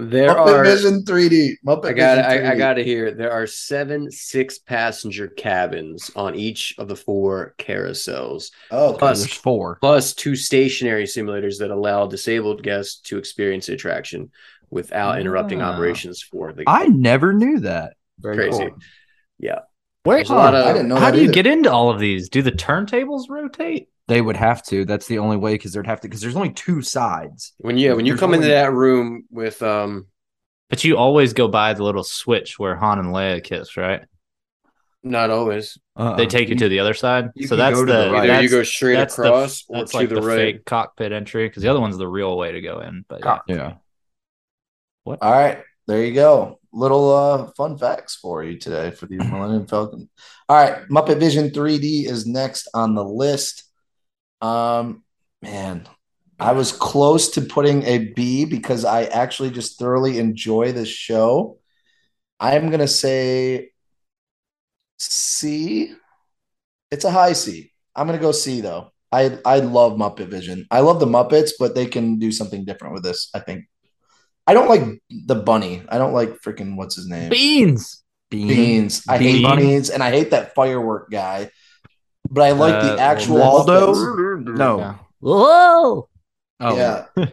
There Muppet are. Vision 3D. Muppet I got. Vision I, I got to hear. There are seven six passenger cabins on each of the four carousels, Oh, okay. Plus- There's four. plus two stationary simulators that allow disabled guests to experience the attraction without interrupting Ah. operations for the. I never knew that. Very crazy. cool. Yeah. Where, There's a lot of- I didn't know how do you either. get into all of these? Do the turntables rotate? They would have to. That's the only way because there'd have to because there's only two sides. When yeah, when you There's come into that room with um, But you always go by the little switch where Han and Leia kiss, right? not always. Uh-uh. They take you to the other side. So that's the, the right. Either you that's- go straight that's across the, or that's to like the, the, right. fake cockpit entry because the other one's the real way to go in. But yeah. Yeah. What? All right, there you go. Little uh, fun facts for you today for the [clears throat] Millennium Falcon. All right, Muppet Vision 3D is next on the list. Um, man, I was close to putting a B because I actually just thoroughly enjoy this show. I'm gonna say C. It's a high C. I'm gonna go C though. I I love Muppet Vision. I love the Muppets, but they can do something different with this. I think. I don't like the bunny. I don't like freaking what's his name? Beans. Bean. Beans. I hate Bean. beans, and I hate that firework guy. But I like Uh, the actual Waldo? Muppets. No. Whoa. Oh, Yeah, Is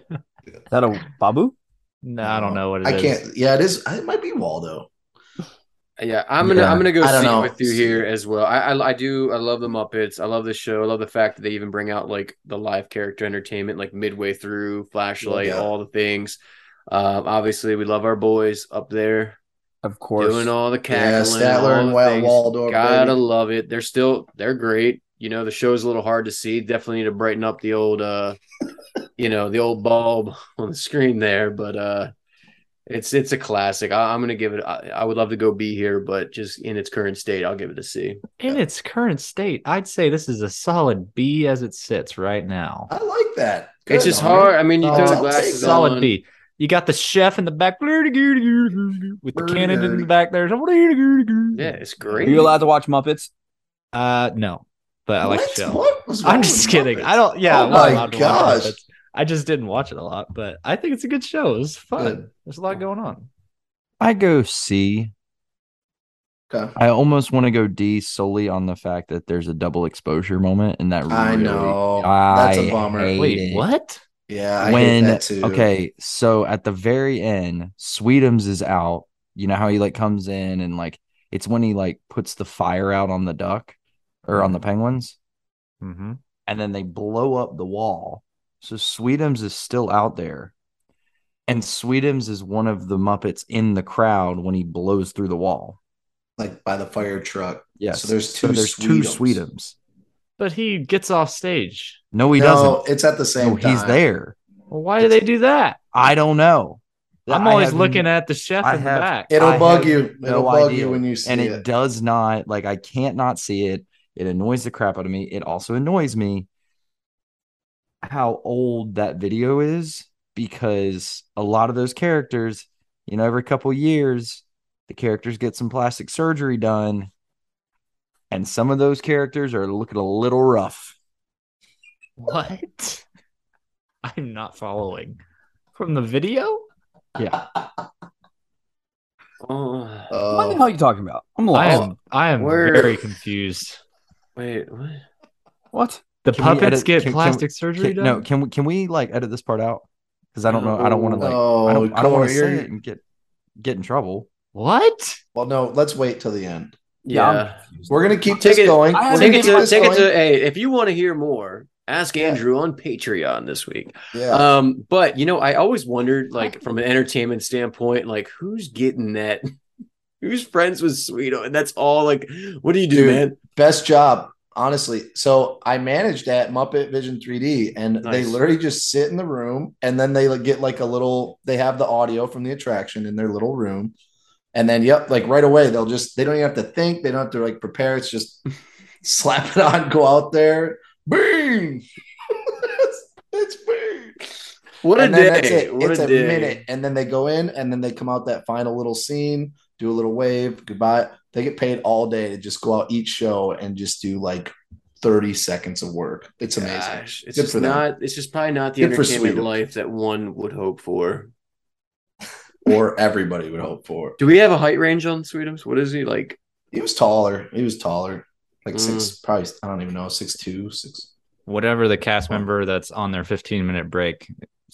that a Babu? No, I don't know what it I is. can't. Yeah, it is. It might be Waldo. Yeah, I'm gonna Yeah, I'm gonna go I see know. with you here as well. I, I I do I love the Muppets. I love the show. I love the fact that they even bring out like the live character entertainment like midway through, flashlight, Yeah. all the things. Um, obviously, we love our boys up there Of course. doing all the Yeah, Statler and the Wa- Waldorf. Gotta baby. love it. They're still they're great. You know, the show's a little hard to see. Definitely need to brighten up the old uh you know, the old bulb [laughs] on the screen there, but uh it's it's a classic. I, I'm gonna give it. I, I would love to go be here, but just in its current state, I'll give it a C. In its current state, I'd say this is a solid B as it sits right now. I like that. it's just Hunter. hard. I mean, you Oh, throw the glasses take that. Solid on. B. You got the chef in the back with the cannon in the back there. Yeah, it's great. Are you allowed to watch Muppets? Uh, no, but I like what? show. What I'm just kidding. Muppets? I don't. Yeah, Oh I'm not my allowed to watch gosh. Muppets. I just didn't watch it a lot, but I think it's a good show. It was fun. Good. There's a lot going on. I go C. Okay. I almost want to go D solely on the fact that there's a double exposure moment, and that I really- know. That's a bummer. hate Wait, it. what? Yeah, I when hate that too. okay, so at the very end, Sweetums is out. You know how he like comes in and like it's when he like puts the fire out on the duck or on the penguins, Mm-hmm. and then they blow up the wall. So Sweetums is still out there, and Sweetums is one of the Muppets in the crowd when he blows through the wall. like by the fire truck. Yes, So there's two there's two Sweetums. Sweetums. But he gets off stage. No, he no, doesn't. it's at the same No, he's there. Well, why do they do that? I don't know. I'm always have looking at the chef I in the have- back. It'll I bug have you. It'll no bug idea. you when you see and it, And it. does not like I can't not see it. It annoys the crap out of me. It also annoys me how old that video is because a lot of those characters, you know, every couple years, the characters get some plastic surgery done, and some of those characters are looking a little rough. What? [laughs] I'm not following. From the video? Yeah, Oh, what the hell are you talking about? I'm I am I am Where- very confused. wait, what? What? The Can puppets edit- get can- can- plastic surgery Can- done? no, can we can we like edit this part out? Because I don't know. I don't want to like. Oh, I don't. Don't want to say it and get get in trouble. What? well, no. Let's wait till the end. Yeah, Yeah. We're gonna keep Take this it- going. I We're Take it to this take it going. to hey, if you want to hear more, Ask Andrew on Patreon this week. Yeah. Um, but you know, I always wondered, like, from an entertainment standpoint, like, who's getting that? [laughs] Who's friends with Sweeto? And that's all. Like, what do you do, Dude, man? Best job, honestly. So I managed at Muppet Vision 3D, and they literally just sit in the room, and then they like, get like a little. They have the audio from the attraction in their little room, and then yep, like right away they'll just. They don't even have to think. They don't have to like prepare. It's just [laughs] slap it on, go out there, bing. it's, [laughs] it's bing. What a and then day! that's it. What it's a a, minute, and then they go in, and then they come out that final little scene, do a little wave, goodbye. They get paid all day to just go out each show and just do like thirty seconds of work. It's amazing. Gosh, it's Good just not. It's just probably not the Good entertainment life that one would hope for. Or everybody would hope for. Do we have a height range on Sweetums? What is he like? He was taller. He was taller, like Mm. six, probably. I don't even know, six two, six. Whatever the cast member that's on their 15 minute break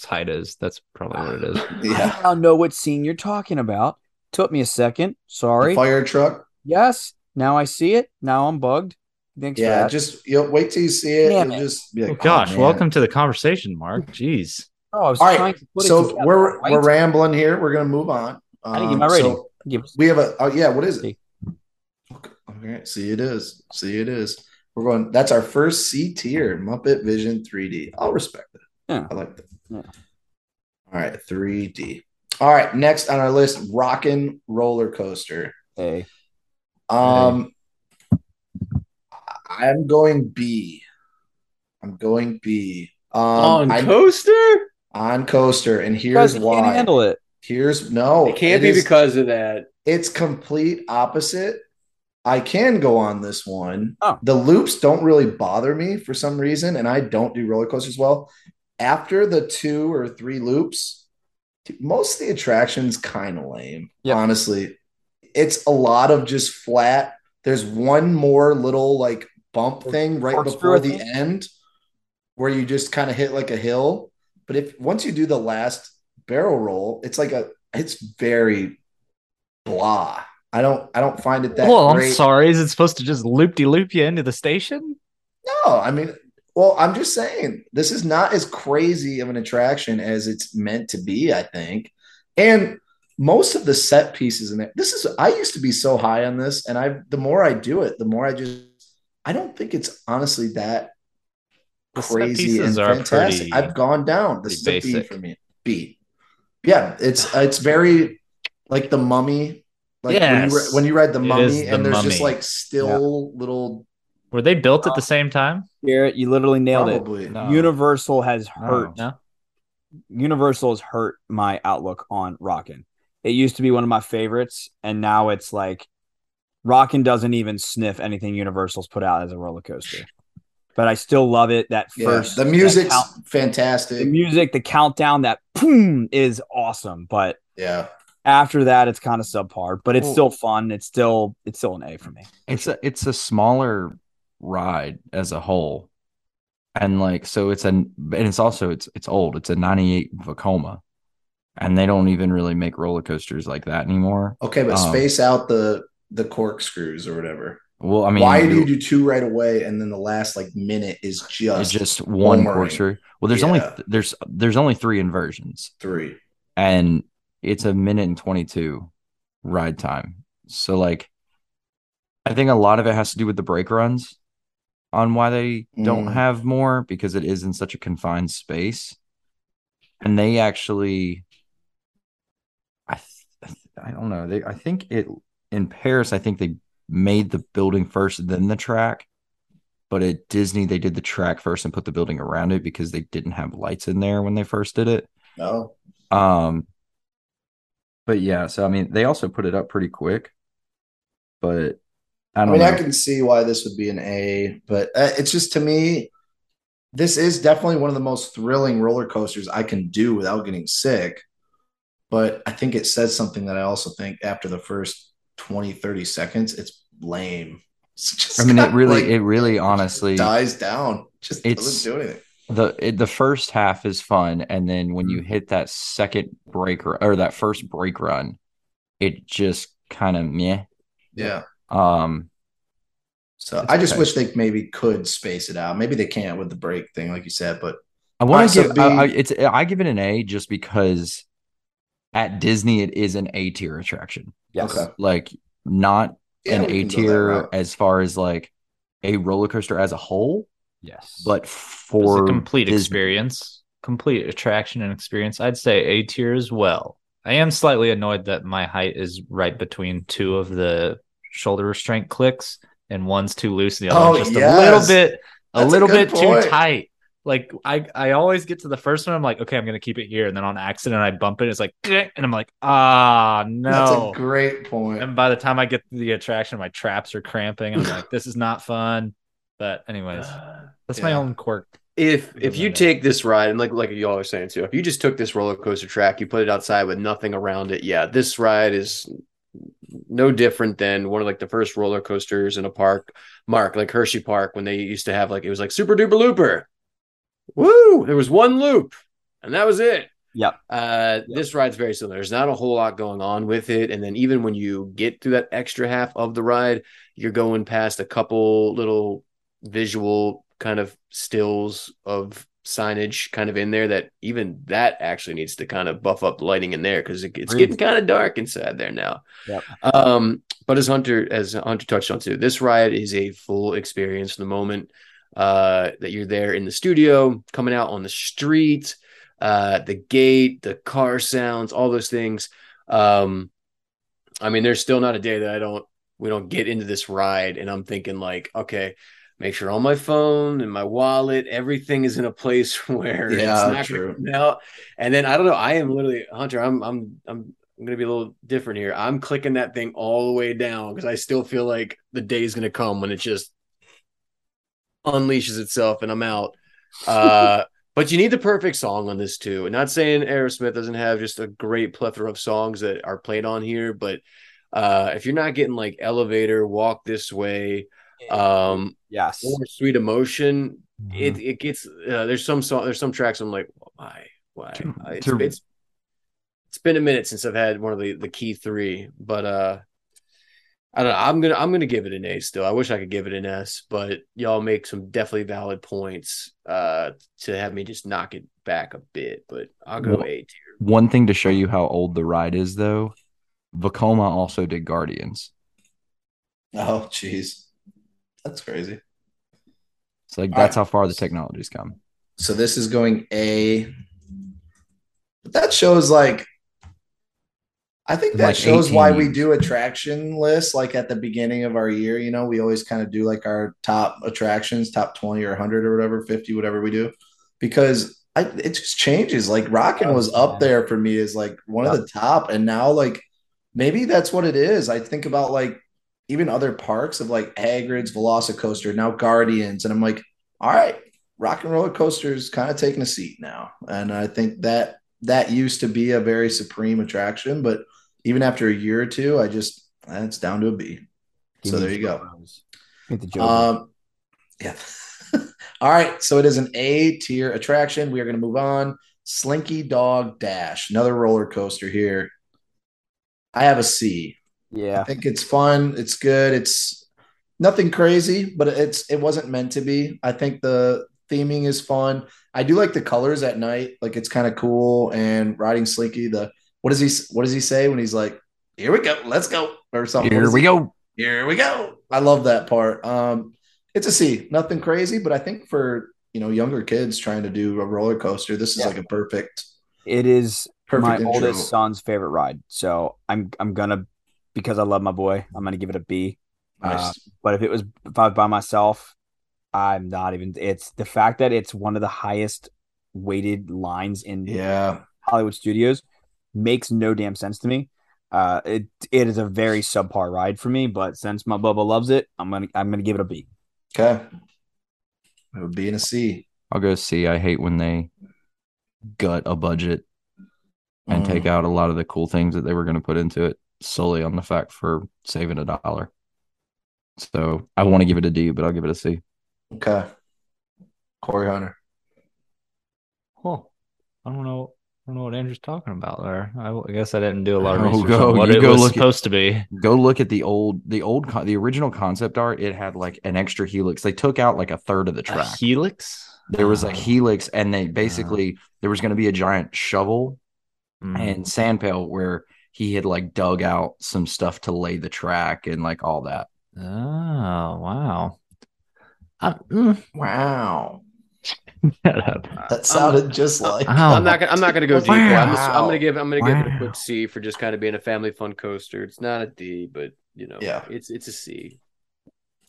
height is, that's probably what it is. [sighs] Yeah, I don't know what scene you're talking about. Took me a second. Sorry. the fire truck. Yes. Now I see it. Now I'm bugged. Thanks for Yeah, that. just you know, wait till you see it. Damn You'll it. just be like, Oh, gosh, man. welcome to the conversation, Mark. Jeez. Oh, I was All right, trying to put it So we're right? we're rambling here. We're gonna move on. I didn't get Um, my rating. so Give us- we have a. Oh yeah, what is it? See. Okay, see it is. See it is. We're going. That's our first C tier Muppet Vision 3D. I'll respect it. Yeah. I like that. Yeah. All right, 3D. All right, next on our list, Rockin' Roller Coaster. Hey. Um, I'm going B. I'm going B. Um, on I'm- coaster? On coaster, and here's you why. can't handle it. Here's no. it can't it be is- because of that. it's complete opposite. I can go on this one. Oh. The loops don't really bother me for some reason, and I don't do roller coasters well. After the two or three loops, most of the attractions kind of lame. Yep. Honestly, it's a lot of just flat. There's one more little like bump thing right before the end, where you just kind of hit like a hill. But if once you do the last barrel roll, it's like a it's very blah. I don't I don't find it that well, I'm sorry. Is it supposed to just loop de loop you into the station? No, I mean, well, I'm just saying this is not as crazy of an attraction as it's meant to be, I think. And most of the set pieces in it, this is I used to be so high on this, and I the more I do it, the more I just I don't think it's honestly that crazy and pieces are fantastic. pretty- I've gone down. This is pretty a B basic. for me. B. Yeah, it's [sighs] it's very like the mummy. Like when, you re- when you read the mummy, The and there's just like still little Were they built at the uh, same time? Garrett, you literally nailed probably. No. it. Universal has hurt. No. Universal has hurt my outlook on Rockin'. It used to be one of my favorites, and now it's like Rockin' doesn't even sniff anything Universal's put out as a roller coaster. But I still love it. That Yeah, first, the that music's count- fantastic. the music, the countdown, that boom is awesome. But yeah, after that, it's kind of subpar. But it's Well- still fun. It's still it's still an A for me. It's a it's a smaller ride as a whole, and like so it's an and it's also it's it's old. It's a '98 Vekoma, and they don't even really make roller coasters like that anymore. okay, but Um, space out the the corkscrews or whatever. Well, I mean, Why do you do two right away and then the last like minute is just, just one corkscrew? Well, there's only Yeah. there's there's only three inversions, three? and it's a minute and 22 ride time. So like I think a lot of it has to do with the brake runs on why they don't Mm. have more because it is in such a confined space. And they actually I th- I don't know. They I think it in Paris I think they made the building first then the track. But at Disney they did the track first and put the building around it because they didn't have lights in there when they first did it. No. Um, but yeah, so I mean, they also put it up pretty quick, but I I, don't mean, know. I can see why this would be an A, but uh, it's just to me, this is definitely one of the most thrilling roller coasters I can do without getting sick. But I think it says something that I also think after the first 20, 30 seconds, it's lame. [laughs] It's just I mean, it really, like- it really, honestly, dies down. Just It's- doesn't do anything. the it, the first half is fun, and then when you hit that second break ru- or that first break run, it just kind of meh. Yeah. Um, So I just okay. wish they maybe could space it out. Maybe they can't with the break thing, like you said. But I want Alright, to so give I, I, B- it's I give it an A just because at Disney it is an A tier attraction. Yes. Okay. Like not Yeah, an A can go that tier as far as like a roller coaster as a whole, Yes. but for a complete Disney- experience, complete attraction and experience. I'd say A tier as well. I am slightly annoyed that my height is right between two of the shoulder restraint clicks, and one's too loose, and the other Oh, one's just yes. a little bit, a That's little good bit point. too tight. Like I, I always get to the first one. I'm like, okay, I'm gonna keep it here, and then on accident I bump it. It's like, and I'm like, ah, That's no. a great point. And by the time I get to the attraction, my traps are cramping. I'm like, this is not fun. But anyways, [sighs] that's my own quirk. If if you take this ride and like like y'all are saying too, if you just took this roller coaster track, you put it outside with nothing around it, yeah, this ride is no different than one of like the first roller coasters in a park. Mark, like Hershey Park, when they used to have like it was like super duper looper. Woo! There was one loop, and that was it. Yep. Uh, this ride's very similar. There's not a whole lot going on with it, and then even when you get through that extra half of the ride, you're going past a couple little visual kind of stills of signage kind of in there that even that actually needs to kind of buff up lighting in there because it, it's getting kind of dark inside there now. Yep. Um, but as Hunter as Hunter touched on too, this ride is a full experience from the moment uh that you're there in the studio, coming out on the street, uh the gate, the car sounds, all those things. Um I mean, there's still not a day that I don't we don't get into this ride and I'm thinking like, okay, make sure on my phone and my wallet, everything is in a place [laughs] where Yeah, it's not true. true. out. And then I don't know, I am literally Hunter, I'm I'm I'm I'm gonna be a little different here. I'm clicking that thing all the way down because I still feel like the day is gonna come when it's just unleashes itself and I'm out. Uh [laughs] but you need the perfect song on this too. And not saying Aerosmith doesn't have just a great plethora of songs that are played on here, but uh if you're not getting like elevator, walk this way, um yes. or sweet emotion, it Mm-hmm. it gets uh, there's some song there's some tracks I'm like why why To- it's, to- it's it's been a minute since I've had one of the the key three but uh I don't know I'm gonna I'm gonna give it an A still I wish I could give it an S but y'all make some definitely valid points uh to have me just knock it back a bit but I'll go Well- A tier One thing to show you how old the ride is, though, Vekoma also did Guardians. Oh, jeez, that's crazy. It's like All that's right. how far the technology's come. So this is going A. But that shows like I think that Like shows 18 why we do attraction lists like at the beginning of our year, you know, we always kind of do like our top attractions, top 20 or 100 or whatever, 50 whatever we do because I it just changes. Like Rockin' Oh, was up there for me as like one of the top and now like maybe that's what it is. I think about like even other parks of like Hagrid's Velocicoaster, now Guardians, and I'm like, all right, Rock and Roller Coaster is kind of taking a seat now, and I think that that used to be a very supreme attraction, but even after a year or two, I just it's down to a B. Give So there you go. Rose. Give me the Um, yeah. [laughs] All right, so it is an A tier attraction. We are going to move on. Slinky Dog Dash, another roller coaster here. I have a C. yeah. I think it's fun. It's good. It's nothing crazy, but it's it wasn't meant to be. I think the theming is fun. I do like the colors at night. Like it's kind of cool. And riding Slinky, the what does he what does he say when he's like, "Here we go, let's go," or something? Here we he- go. Here we go. I love that part. Um, it's a C. Nothing crazy, but I think for you know younger kids trying to do a roller coaster, this is Yeah. like a perfect It is perfect my intro. oldest son's favorite ride. So I'm I'm gonna because I love my boy, I'm gonna give it a B. Uh, but if it was if I was by myself, I'm not even it's the fact that it's one of the highest weighted lines in yeah. Hollywood studios makes no damn sense to me. Uh it it is a very subpar ride for me, but since my Bubba loves it, I'm gonna I'm gonna give it a B. Okay. It would be in a C. I'll go C. I hate when they gut a budget and Mm. take out a lot of the cool things that they were going to put into it solely on the fact for saving a dollar. So I want to give it a D, but I'll give it a C. Okay. Corey Hunter. Huh. I don't know. I don't know what Andrew's talking about there. I, I guess I didn't do a lot of [laughs] Oh, research go- on what you it go was look at- supposed to be. Go look at the old, the old, con- the original concept art. It had like an extra helix. They took out like a third of the A track. helix. there was a Oh. helix, and they basically there was going to be a giant shovel Mm. and sand pail where he had like dug out some stuff to lay the track and like all that. Oh wow. I, mm, Wow. [laughs] shut up. That sounded just like. Oh, I'm not gonna I'm not gonna go deep. I'm, just, I'm gonna give I'm gonna give it a quick C for just kind of being a family fun coaster. It's not a D, but you know, Yeah. it's it's a C.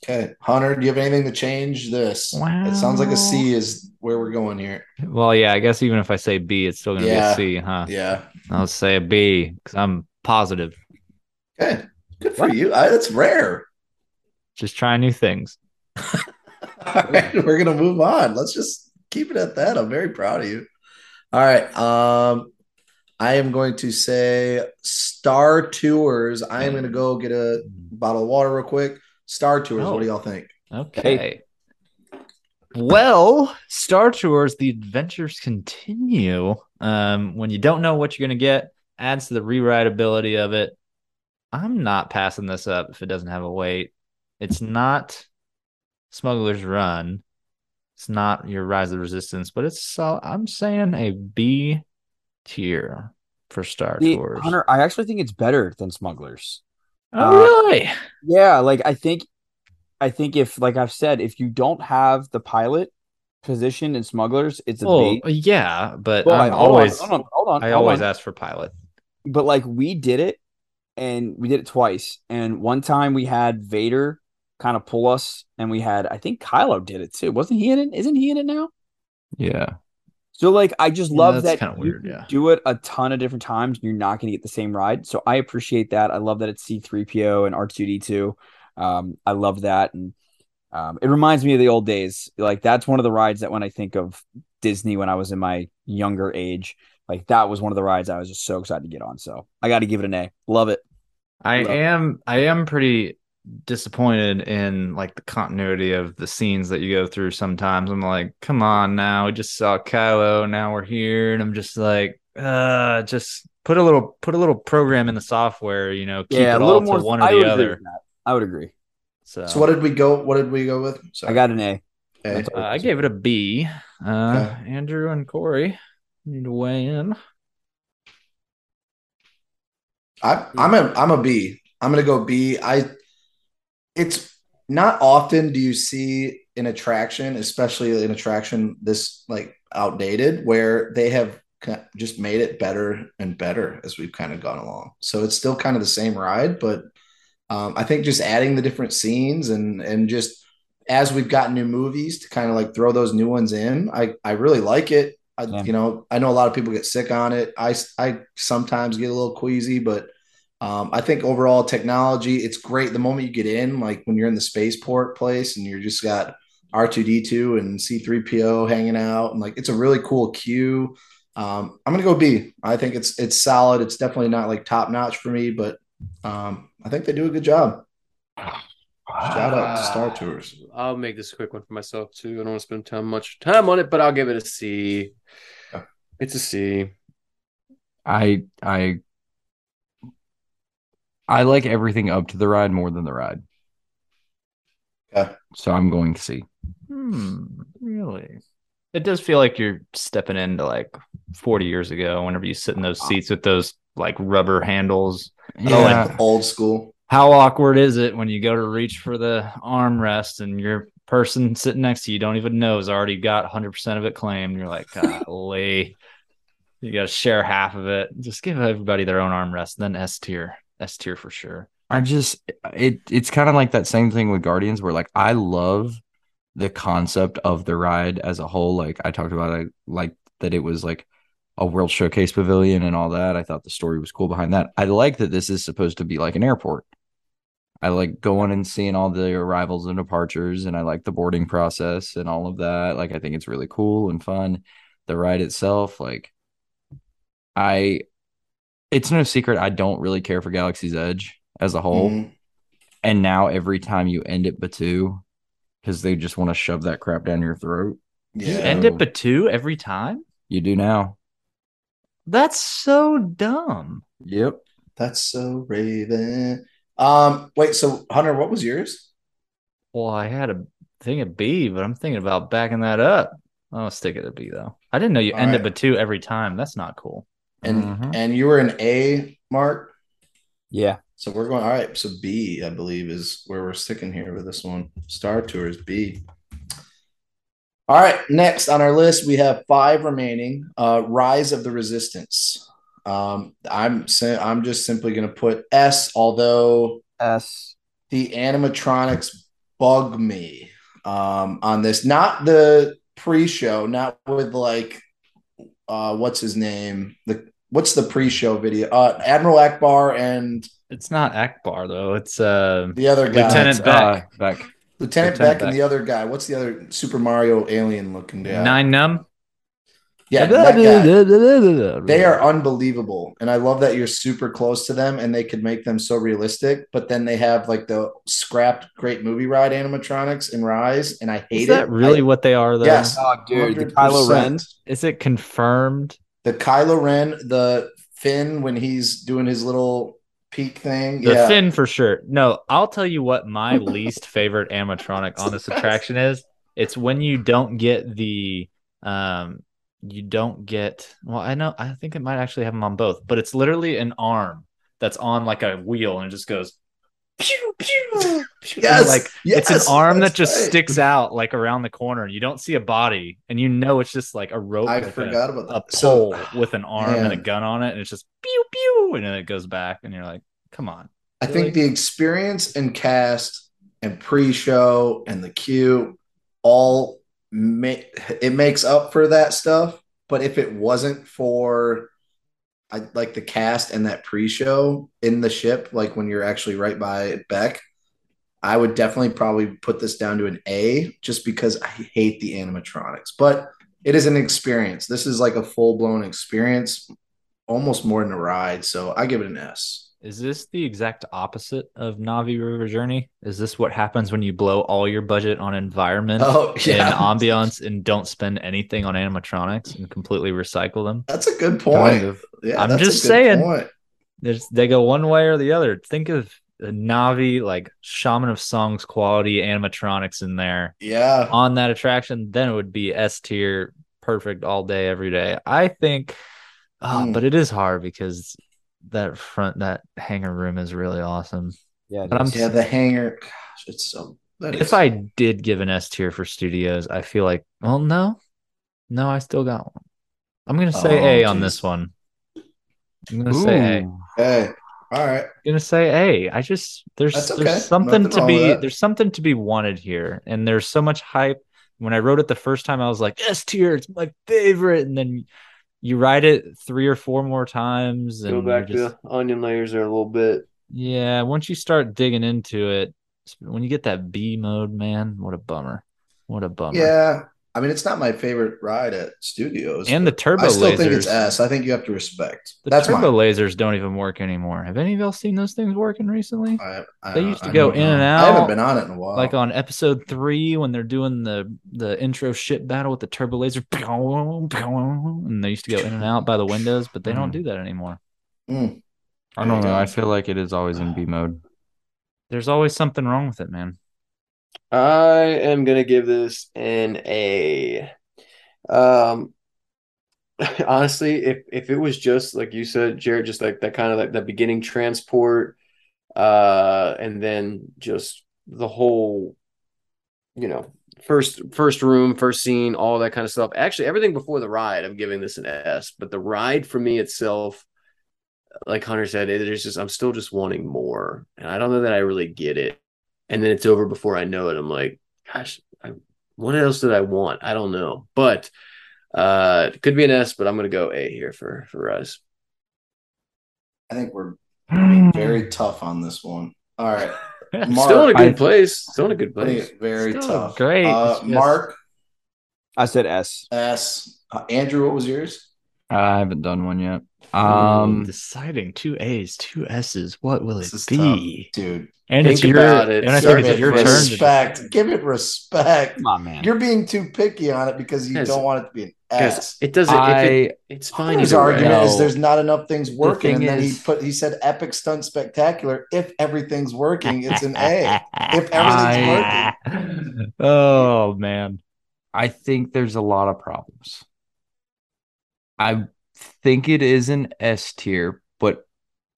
Okay. Hunter, do you have anything to change this? Wow. It sounds like a C is where we're going here. Well, yeah, I guess even if I say B, it's still gonna be a C, huh? Yeah. I'll say a B because I'm positive. Okay. Good for you. I, that's rare. Just trying new things. [laughs] All right, we're gonna move on. Let's just keep it at that. I'm very proud of you. All right. Um, I am going to say Star Tours. I am gonna go get a bottle of water real quick. Star Tours. What do y'all think? Okay. Well, Star Tours, the adventures continue. Um, when you don't know what you're gonna get, adds to the rewrite ability of it. I'm not passing this up if it doesn't have a weight. It's not Smuggler's Run. It's not your Rise of the Resistance, but it's sol- I'm saying a B tier for Star See, Tours. Hunter, I actually think it's better than Smugglers. oh, uh, really? Yeah, like I think, I think if, like I've said, if you don't have the pilot position in Smugglers, it's a Oh, B. yeah, but But, I'm like, hold on, always, hold on, hold on, I always on. ask for pilot. but like we did it and we did it twice and one time we had vader kind of pull us and we had i think kylo did it too. Wasn't he in it? Isn't he in it now? Yeah. so like i just Yeah, love that's that kinda weird, yeah. do it a ton of different times and you're not going to get the same ride. So i appreciate that. I love that it's c3po and r2d2 um, i love that. And um, it reminds me of the old days. Like that's one of the rides that when i think of disney when i was in my younger age like that was one of the rides i was just so excited to get on. So i got to give it an a. Love it. I Love- am I am pretty disappointed in like the continuity of the scenes that you go through sometimes. I'm like, come on now, we just saw Kylo, now we're here, and I'm just like, uh just put a little put a little program in the software, you know, keep yeah, it a all little to more. one I or would the agree other. I would agree. So, So what did we go? What did we go with? I got an A. Okay. That's uh, I gave it a B. Uh Okay. Andrew and Corey need to weigh in. I, I'm a I'm a B. I'm gonna go B. I. It's not often do you see an attraction, especially an attraction this like outdated, where they have just made it better and better as we've kind of gone along. So it's still kind of the same ride, but um, I think just adding the different scenes and and just as we've got new movies to kind of like throw those new ones in, I I really like it. I, Yeah. You know, I know a lot of people get sick on it. I I sometimes get a little queasy, but um, I think overall technology, it's great. The moment you get in, like when you're in the spaceport place and you're just got R2D2 and C3PO hanging out, and like it's a really cool queue. Um, I'm gonna go B. I think it's it's solid. It's definitely not like top notch for me, but um, I think they do a good job. Shout out to Star Tours. I'll make this a quick one for myself too. I don't want to spend time much time on it, but I'll give it a C. Yeah. It's a C. I I I like everything up to the ride more than the ride. Yeah. So I'm going to see. Hmm, really? It does feel like you're stepping into like 40 years ago whenever you sit in those seats with those like rubber handles. Yeah. Old school. How awkward is it when you go to reach for the armrest and your person sitting next to you don't even know has already got 100% of it claimed? You're like, golly, [laughs] you got to share half of it. Just give everybody their own armrest, then S tier. S tier for sure. I just it it's kind of like that same thing with Guardians where like I love the concept of the ride as a whole. Like I talked about I like that it was like a world showcase pavilion and all that. I thought the story was cool behind that. I like that this is supposed to be like an airport. I like going and seeing all the arrivals and departures and I like the boarding process and all of that. Like I think it's really cool and fun. The ride itself, like I it's no secret I don't really care for Galaxy's Edge as a whole. Mhm. And now every time you end it Batuu, because they just want to shove that crap down your throat, You end it Batuu every time? you do now. That's so dumb. Yep. That's so Raven. Um, wait, so Hunter, what was yours? Well, I had a thing at B, but I'm thinking about backing that up. I'll stick it at B though. I didn't know you All end right. up a two every time. That's not cool. And Mhm. and you were an A, Mark. Yeah. So we're going all right. So B, I believe, is where we're sticking here with this one. Star Tours B. All right, next on our list we have five remaining. Uh, Rise of the Resistance. Um, I'm sim- I'm just simply going to put S, although S. the animatronics bug me um, on this. Not the pre-show, not with like uh, what's his name? The what's the pre-show video? Uh, Admiral Ackbar and It's not Ackbar though. It's uh the other guy, Lieutenant Uh, Bek. Bek. Lieutenant, Lieutenant Bek, Bek. and the other guy. What's the other Super Mario alien looking guy? Nien Nunb. Yeah. They are unbelievable, and I love that you're super close to them, and they could make them so realistic. But then they have like the scrapped Great Movie Ride animatronics in Rise, and I hate Is that it. really I- what they are though? Yes. Oh, dude, the 100%. Kylo Ren. Is it confirmed? The Kylo Ren, the Finn when he's doing his little peak thing. The yeah, Finn for sure. No, I'll tell you what my least [laughs] favorite animatronic on this attraction is. It's when you don't get the um you don't get well, I know I think it might actually have them on both, but it's literally an arm that's on like a wheel and it just goes pew pew. pew. Yes, like yes, it's an arm that just right. sticks out like around the corner and you don't see a body and you know it's just like a rope I with a- forgot about a that. So- pole with an arm and a gun on it and it's just pew pew and then it goes back and you're like come on I think the experience and cast and pre-show and the queue all make it makes up for that stuff. But if it wasn't for I like the cast and that pre-show in the ship, like when you're actually right by Bek, I would definitely probably put this down to an A just because I hate the animatronics. But it is an experience. This is like a full-blown experience, almost more than a ride. So I give it an S. Is this the exact opposite of Na'vi River Journey? Is this what happens when you blow all your budget on environment Oh yeah. and [laughs] ambiance and don't spend anything on animatronics and completely recycle them? That's a good point. Kind of. Yeah, I'm that's a just good saying. point. There's they go one way or the other. Think of the Na'vi like Shaman of Songs quality animatronics in there Yeah, on that attraction, then it would be S tier, perfect all day, every day. I think, Mm. but it is hard because that front that hangar room is really awesome. Yeah. But I'm yeah. The hangar, gosh, it's so. that If is- I did give an S tier for studios, I feel like, well, no, no, I still got one. I'm gonna say Oh, A on this one. I'm gonna say A. I'm Ooh. hey, all right, gonna say A. I just there's okay. there's something Nothing to be there's something to be wanted here, and there's so much hype. When I wrote it the first time, I was like S tier, it's my favorite, and then you write it three or four more times, and Go back you're just- to onion layers there a little bit. yeah. Once you start digging into it, when you get that B mode, man, what a bummer! What a bummer! yeah. I mean, it's not my favorite ride at studios, And the but turbo I still think it's lasers. S. I think you have to respect. The That's turbo mine. lasers don't even work anymore. Have any of y'all seen those things working recently? I, I They used to I go don't in and out. I haven't been on it in a while. Like on episode three, when they're doing the the intro ship battle with the turbo laser, and they used to go in and out by the windows, but they don't Mhm. do that anymore. Mm. I don't know. I feel like it is always in B mode. There's always something wrong with it, man. I am gonna give this an A. Um, [laughs] honestly, if if it was just like you said, Jared, just like that kind of like that beginning transport, uh, and then just the whole, you know, first first room, first scene, all that kind of stuff. Actually, everything before the ride, I'm giving this an S. But the ride for me itself, like Hunter said, it is just I'm still just wanting more, and I don't know that I really get it. And then it's over before I know it. I'm like, gosh, I, what else did I want? I don't know, but uh, it could be an S, but I'm gonna go A here for for Rise. I think we're being very tough on this one. All right, Mark, [laughs] Still in a good I- place. Still in a good place. very Still tough. great. Uh, It's just- Mark I said S. S. Uh, Andrew, what was yours? I haven't done one yet. Um, Um, deciding two A's, two S's. What will it it is be? Dude, And Think it's your about it. and I think it's it your turn. To respect. Give it respect. Come on, man. You're being too picky on it because you don't want it to be an Because ass. it doesn't. I- if it, it's fine. His either way. argument is there's not enough things working, thing and then he put he said epic stunt spectacular. If everything's working, it's an A. [laughs] If everything's working. oh man. I think there's a lot of problems. I think it is an S tier, but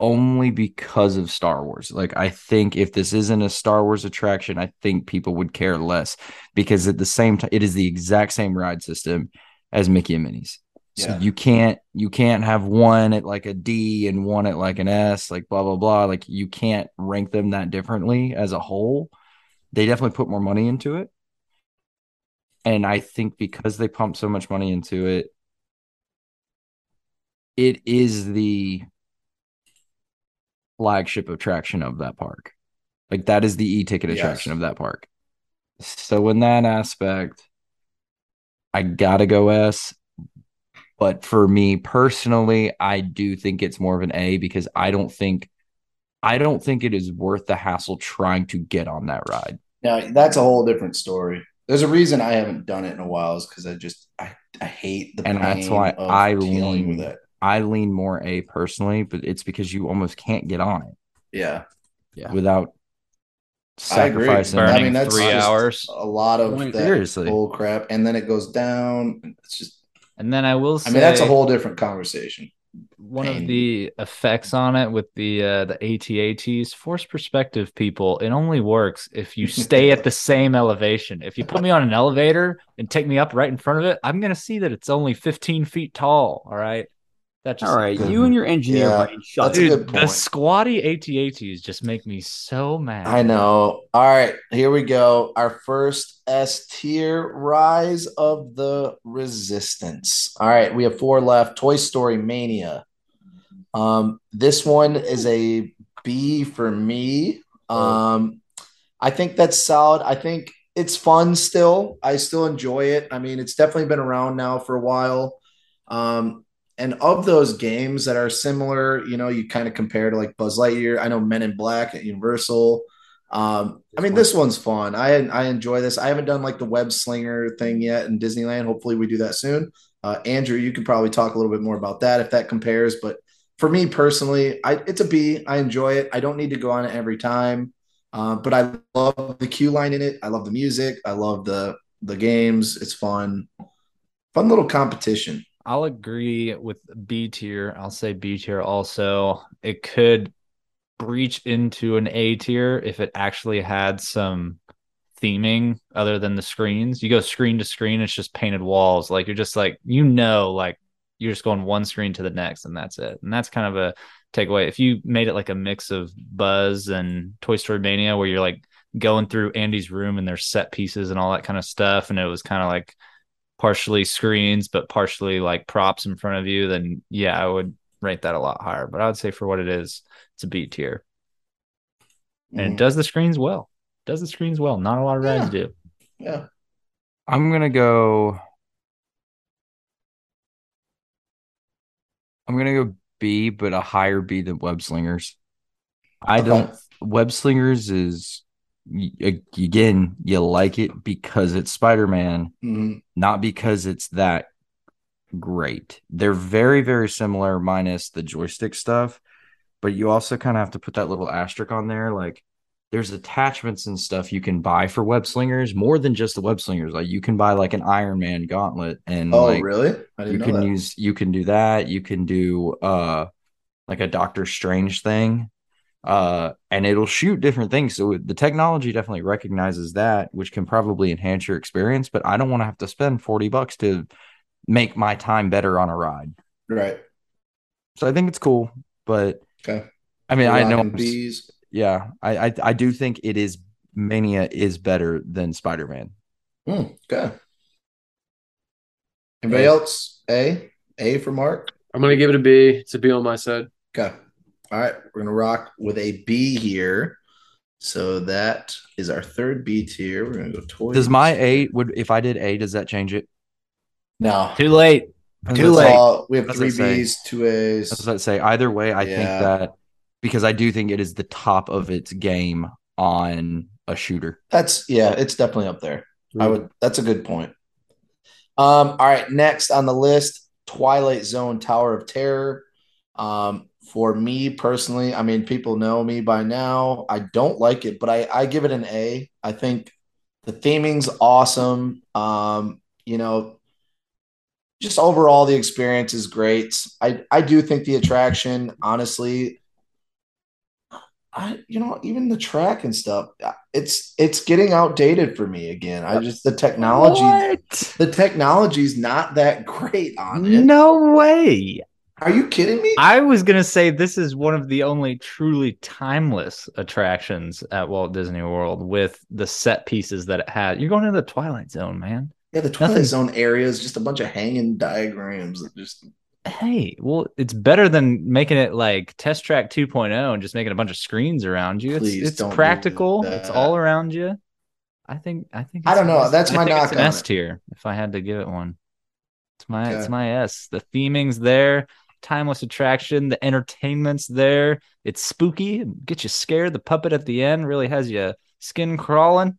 only because of Star Wars. Like, I think if this isn't a Star Wars attraction, I think people would care less because at the same time, it is the exact same ride system as Mickey and Minnie's. So Yeah. you can't you can't have one at like a D and one at like an S, like blah blah blah. Like you can't rank them that differently as a whole. They definitely put more money into it. And I think because they pump so much money into it, it is the flagship attraction of that park. Like that is the e-ticket Yes. attraction of that park. So in that aspect, I gotta go S. But for me personally, I do think it's more of an A because I don't think I don't think it is worth the hassle trying to get on that ride. Now that's a whole different story. There's a reason I haven't done it in a while is because I just I, I hate the And that's why I dealing lean- with it. I lean more A personally, but it's because you almost can't get on it Yeah, yeah. without I agree. sacrificing. I Burning mean, that's three just hours. a lot of Point. that Seriously. bull crap, and then it goes down. It's just And then I will say I mean, that's a whole different conversation. one pain. of the effects on it with the uh, the AT-ATs force perspective people it only works if you stay at the [laughs] same elevation if you put me on an elevator and take me up right in front of it i'm gonna see that it's only 15 feet tall all right that just All right, you and your engineer Yeah, brain shut that's a good Dude, the squatty AT-ATs just make me so mad. I know. All right, here we go. Our first S tier rise of the resistance. All right, we have four left. Toy Story Mania. Um, this one is a B for me. Um, I think that's solid. I think it's fun still. I still enjoy it. I mean, it's definitely been around now for a while. Um, and of those games that are similar, you know, you kind of compare to like Buzz Lightyear. I know Men in Black at Universal. Um, I mean, this one's fun. I I enjoy this. I haven't done like the web slinger thing yet in Disneyland. Hopefully, we do that soon. Uh, Andrew, you can probably talk a little bit more about that if that compares. But for me personally, I it's a B. I enjoy it. I don't need to go on it every time, uh, but I love the queue line in it. I love the music. I love the the games. It's fun, fun little competition. I'll agree with B tier. I'll say B tier also. It could breach into an A tier if it actually had some theming other than the screens. You go screen to screen, it's just painted walls. Like you're just like, you know, like you're just going one screen to the next and that's it. And that's kind of a takeaway. If you made it like a mix of Buzz and Toy Story Mania, where you're like going through Andy's room and there's set pieces and all that kind of stuff, and it was kind of like partially screens but partially like props in front of you, then yeah, I would rate that a lot higher. But I would say for what it is, it's a B tier. And it mm. does the screens well. Does the screens well. Not a lot of rides do. Yeah. I'm gonna go. I'm gonna go B, but a higher B than Web Slingers. I don't. Web Slingers is y- again, you like it because it's Spider Man, Mhm. not because it's that great. They're very, very similar, minus the joystick stuff. But you also kind of have to put that little asterisk on there, like there's attachments and stuff you can buy for web slingers more than just the web slingers. Like you can buy like an Iron Man gauntlet and Oh, like really? I you can that. use you can do that. You can do uh like a Doctor Strange thing. Uh and it'll shoot different things. So the technology definitely recognizes that, which can probably enhance your experience, but I don't want to have to spend 40 bucks to make my time better on a ride. right. So I think it's cool, but Okay. I mean, I know Rocking I'm s- bees. yeah, I, I I do think it is Mania is better than Spider Man. Hmm, okay. Anybody else? A? A for Mark? I'm gonna give it a B. It's a B on my side. Okay. All right. We're going to rock with a B here. So that is our third B tier. We're going to go toys. Does my A would if I did A, does that change it? No. Too late. Too late. all- we have That's three what I say. B's, two A's. That's what I say. Either way, I Yeah. think that because I do think it is the top of its game on a shooter. That's, yeah, it's definitely up there. I would, that's a good point. Um, all right, next on the list, Twilight Zone Tower of Terror. Um, for me personally, I mean, people know me by now. I don't like it, but I, I give it an A. I think the theming's awesome. Um, you know, just overall the experience is great. I I do think the attraction, honestly, I you know even the track and stuff, it's it's getting outdated for me again. I just the technology, What? the technology's not that great on it. No way. Are you kidding me? I was gonna say this is one of the only truly timeless attractions at Walt Disney World with the set pieces that it had. You're going to the Twilight Zone, man. yeah, the Twilight nothing- Zone area is just a bunch of hanging diagrams that just Hey, well, it's better than making it like Test Track 2.0 and just making a bunch of screens around you. Please it's it's practical. It's all around you. I think. I think. I don't know. That's I my it's knock an on S tier. If I had to give it one, it's my. It's my S. The theming's there. Timeless attraction. The entertainment's there. It's spooky. Get you scared. The puppet at the end really has you skin crawling.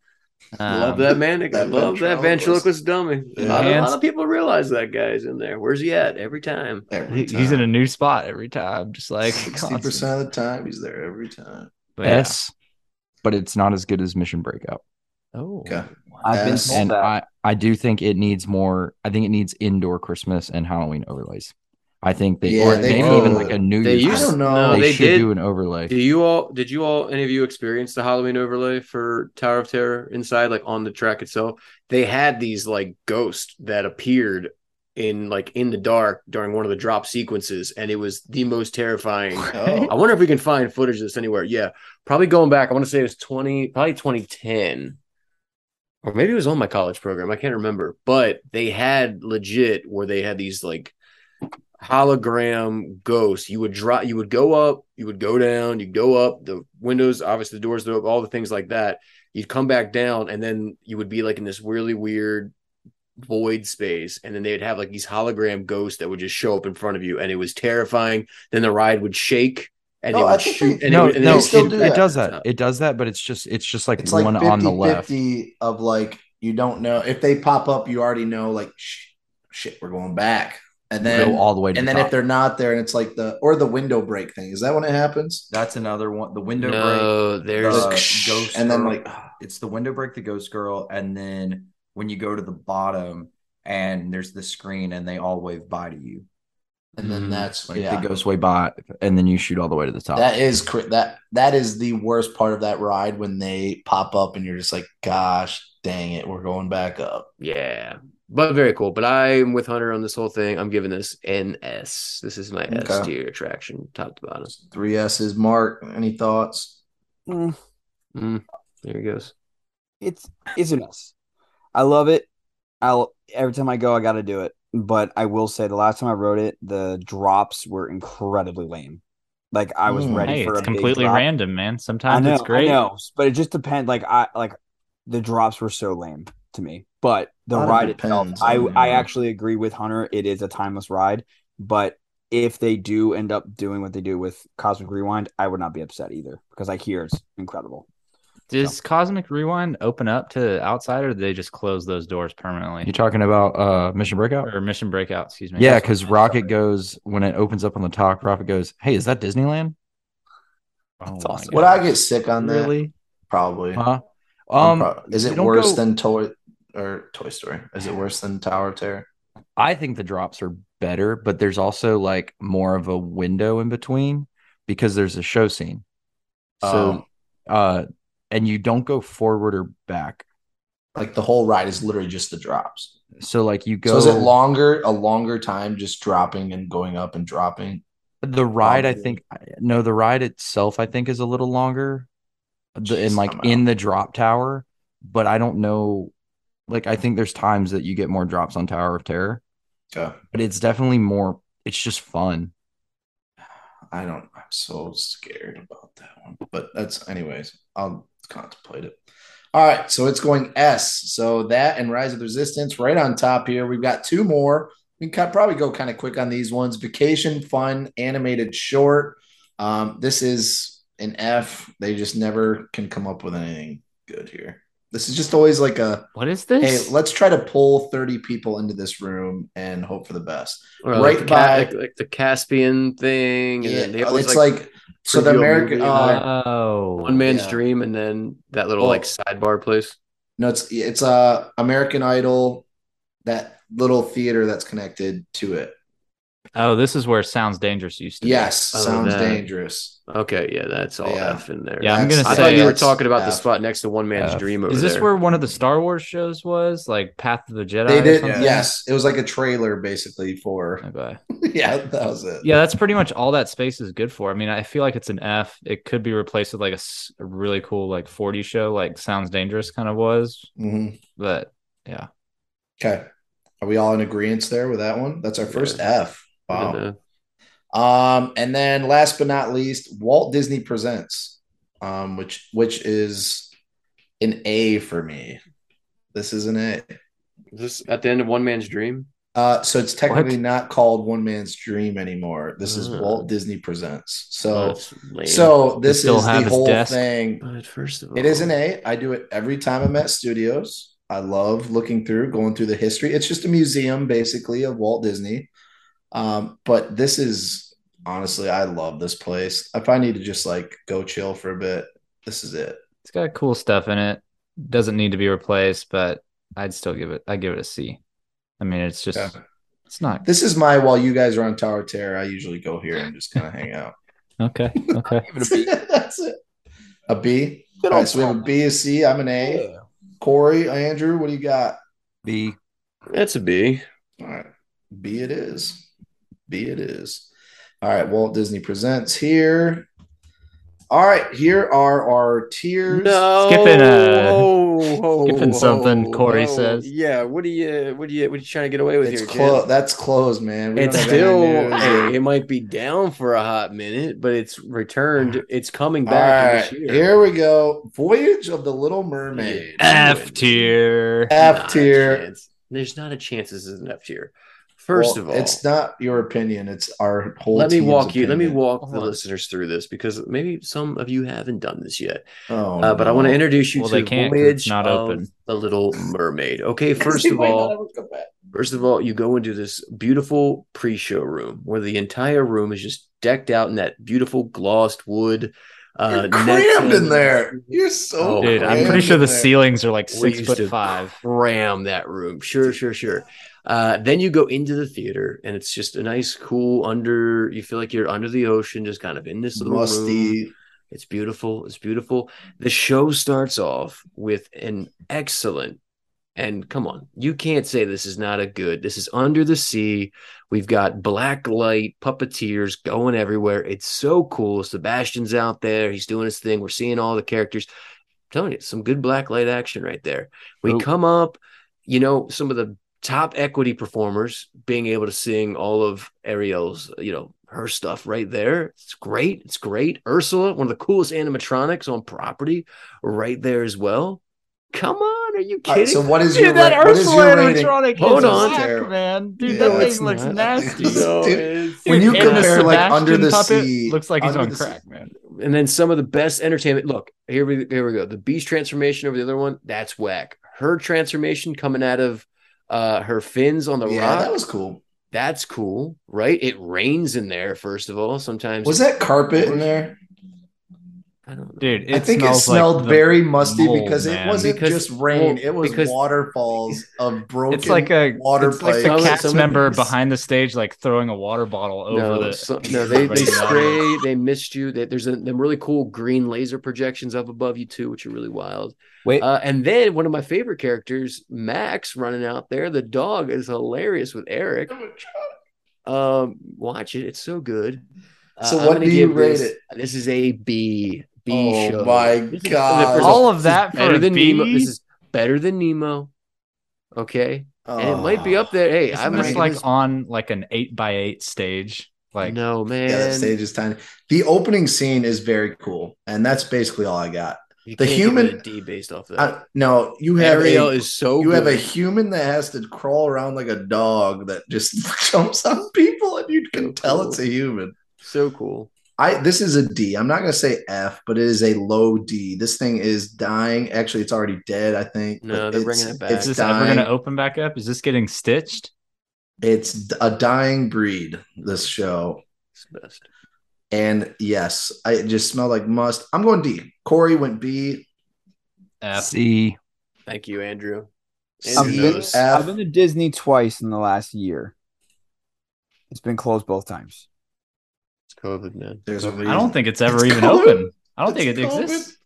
love Um, that man. that love that ventriloquist. ventriloquist dummy. Yeah. A, lot of, a lot of people realize that guy's in there. Where's he at every time? every he- He's in a new spot every time, just like sixty constant. percent of the time he's there every time. But yeah. S, but it's not as good as Mission Breakout. Oh, Okay. I've been Yes. told And. I, I do think it needs more. I think it needs indoor Christmas and Halloween overlays. I think they, Yeah, or they maybe even like a New They Year's. used- I don't know. They, they should did. do an overlay. Do you all? Did you all? Any of you experience the Halloween overlay for Tower of Terror inside, like on the track itself? They had these like ghosts that appeared in like in the dark during one of the drop sequences, and it was the most terrifying. Oh. I wonder if we can find footage of this anywhere. Yeah, probably going back. I want to say it was twenty, probably twenty ten, or maybe it was on my college program. I can't remember, but they had legit where they had these like hologram ghosts. You would drop, you would go up, you would go down, you go up. The windows, obviously, the doors, open, all the things like that. You'd come back down, and then you would be like in this really weird void space, and then they'd have like these hologram ghosts that would just show up in front of you, and it was terrifying. Then the ride would shake, and No, it I think shoot. they- and no, it, would- and no, it still do it that. does that. It does that, but it's just it's just like It's like one 50, on the left. 50 of like you don't know if they pop up, you already know like sh- shit, we're going back. And then go all the way to and the then top. if they're not there and it's like the or the window break thing. Is that when it happens? That's another one. The window no, break. there's the ghost and then like it's the window break, the ghost girl, and then when you go to the bottom and there's the screen and they all wave bye to you. and then Mhm. that's Like yeah. the ghost wave by and then you shoot all the way to the top. That is cr- that that is the worst part of that ride when they pop up and you're just like, gosh, dang it, we're going back up. Yeah, but very cool. But I'm with Hunter on this whole thing. I'm giving this an S. This is my S Okay. tier attraction, top to bottom. Three S's. Mark, any thoughts? Mm, Mm, there he goes. it's it's a mess. I love it. I'll every time I go, I got to do it. But I will say, the last time I wrote it, the drops were incredibly lame. Like I was Mm. ready Hey, for it's a big completely drop. random, man. I Sometimes know, it's great. I know, but it just depends. Like I like the drops were so lame to me, but the A ride depends itself, I on- I actually agree with Hunter. It is a timeless ride, but if they do end up doing what they do with Cosmic Rewind, I would not be upset either because I hear it's incredible. Does Cosmic Rewind open up to outside, or do they just close those doors permanently? You're talking about uh Mission Breakout? or Mission Breakout? Excuse me. Yeah, because what- Rocket goes when it opens up on the top. Rocket goes, "Hey, is that Disneyland?" Oh That's my awesome. Would I get sick on that? Really? Probably. Huh? Um, pro- is it worse go- than Toy or Toy Story? Is it worse than Tower of Terror? I think the drops are better, but there's also like more of a window in between because there's a show scene. So, uh, and you don't go forward or back. Like the whole ride is literally just the drops. So, like you go. So is it longer, a longer time just dropping and going up and dropping? The ride, I think, no, the ride itself, I think, is a little longer. The, Jeez, in like in the drop tower, but I don't know. Like, I think there's times that you get more drops on Tower of Terror, Okay. but it's definitely more. It's just fun. I don't. I'm so scared about that one. But that's, anyways. I'll contemplate it. All right, so it's going S. So that and Rise of the Resistance right on top here. We've got two more. We can probably go kind of quick on these ones. Vacation Fun Animated Short. Um, this is an F. They just never can come up with anything good here. This is just always like a What is hey, this? let's try to pull 30 people into this room and hope for the best. Or Right like, the, by- like, like the Caspian thing, and Yeah, then they it's like, so the American movie, uh, oh, one man's yeah. dream, and then that little Well- like sidebar place. no, it's it's uh American Idol, that little theater that's connected to it. Oh, this is where Sounds Dangerous used to. Yes, Oh, sounds that. dangerous. Okay, yeah, that's all Yeah. F in there. Yeah, I'm gonna I thought you were talking about the spot next to One Man's F. Dream over Is this there. where one of the Star Wars shows was, like Path of the Jedi? They did, something? yes. It was like a trailer basically for. Okay. [laughs] yeah, that was it. Yeah, that's pretty much all that space is good for. I mean, I feel like it's an F. It could be replaced with like a really cool like 40 show, like Sounds Dangerous kind of was. Mhm. But yeah, Okay, are we all in agreement there with that one? That's our first F. Wow. And, uh, Um, and then last but not least, Walt Disney Presents, um, which which is an A for me. This is an A. is this at the end of One Man's Dream? Uh, so it's technically What? not called One Man's Dream anymore. This is Ah. Walt Disney Presents. So so this is the whole desk? thing. but first of all, It is an A. I do it every time I'm at studios. I love looking through, going through the history. It's just a museum, basically, of Walt Disney. Um, but this is honestly, I love this place. If I need to just like go chill for a bit, this is it. it's got cool stuff in it. Doesn't need to be replaced, but I'd still give it. I give it a C. I mean, it's just Yeah. it's not This is my while you guys are on Tower Terror. I usually go here and just kind of hang out. [laughs] okay. Okay. That's it. A B. All right, so we have a B, a C. I'm an A. Corey, Andrew, what do you got? B. That's a B. All right. B it is. B it is. All right. Walt Disney Presents here. All right. Here are our tiers. No, Skipping, uh, Whoa, whoa, skipping whoa, something, Corey whoa. says. Yeah, what are you? What are you? What are you trying to get away with It's here, closed. kid? That's closed, man. We It's don't have any still. hey, it might be down for a hot minute, but it's returned. It's coming back right. this year. Here we go. Voyage of the Little Mermaid. F tier. F tier. There's not a chance this is an F tier. First Well, of all, it's not your opinion. It's our whole. let me team's walk you. Let me opinion. walk the on. listeners through this because maybe some of you haven't done this yet. Oh, Uh, but I want to introduce you Well, to they the can't 'cause it's voyage not of the Little Mermaid. Okay, [laughs] first of all, ever come back. First of all, you go into this beautiful pre-show room where the entire room is just decked out in that beautiful glossed wood. Uh, You're crammed in there. You're so Oh, Dude, I'm pretty sure the there. ceilings are like We six used foot to five. Cram that room. Sure, sure, sure. Uh, then you go into the theater, and it's just a nice, cool under. You feel like you're under the ocean, just kind of in this little room. musty. It's beautiful. It's beautiful. The show starts off with an excellent, and come on, you can't say this is not a good. This is under the sea. We've got black light puppeteers going everywhere. It's so cool. Sebastian's out there. He's doing his thing. We're seeing all the characters. I'm telling you, some good black light action right there. We Ooh. come up, you know, some of the top equity performers being able to sing all of Ariel's, you know, her stuff right there. It's great. It's great. Ursula, one of the coolest animatronics on property, right there as well. Come on, are you kidding? right, so what is Dude, your that ra- what is Ursula your animatronic Hold is on. whack, man. Dude, Yeah, that it's thing looks not. nasty. No, Dude, When you and the compare, like, Under the Sebastian puppet Sea- looks like he's on the Sea- crack, man. and then some of the best entertainment. Look, here we here we go. The beast transformation over the other one, that's whack. Her transformation coming out of uh her fins on the Yeah, rock, that was cool. that's cool, right? It rains in there, first of all. Sometimes Was that carpet in there? I don't know. Dude, it I think it smelled like very musty mold, because it wasn't Because- just rain; well, it was because- waterfalls of [laughs] broken. It's like a water it's like the cast some member these- behind the stage, like throwing a water bottle over no, the. so- no, [laughs] they, they spray, they missed you. They, there's a, them really cool green laser projections up above you too, which are really wild. Wait, Uh, and then one of my favorite characters, Max, running out there. The dog is hilarious with Eric. [laughs] Um, watch it; it's so good. Uh, So I'm what do you rate this, it? This is a B. B Oh show. my This is- God. first All of that for better a than Nemo. This is better than Nemo. Okay, and it might be Oh. up there. Hey, Isn't I'm this ranking like on like an eight by eight stage? Like no man. Yeah, that stage is tiny. The opening scene is very cool, and that's basically all I got. You the can't give it human- a D based off that. I, no, you have Ariel a, is so you have a human that has to crawl around like a dog that just [laughs] jumps on people, and you can So tell cool. it's a human. so cool. I this is a D. I'm not gonna say F, but it is a low D. This thing is dying. Actually, it's already dead. I think. No, they're it's- bringing it back. It's Is this ever going to open back up? Is this getting stitched? It's a dying breed. This show, It's the best. and yes, I it just smelled like must. I'm going D. Corey went B. F. C. Thank you, Andrew. C, I've been, F. I've been to Disney twice in the last year. It's been closed both times. It's COVID, man. There's a reason. I don't think it's ever It's even COVID. open. I don't think it COVID. exists.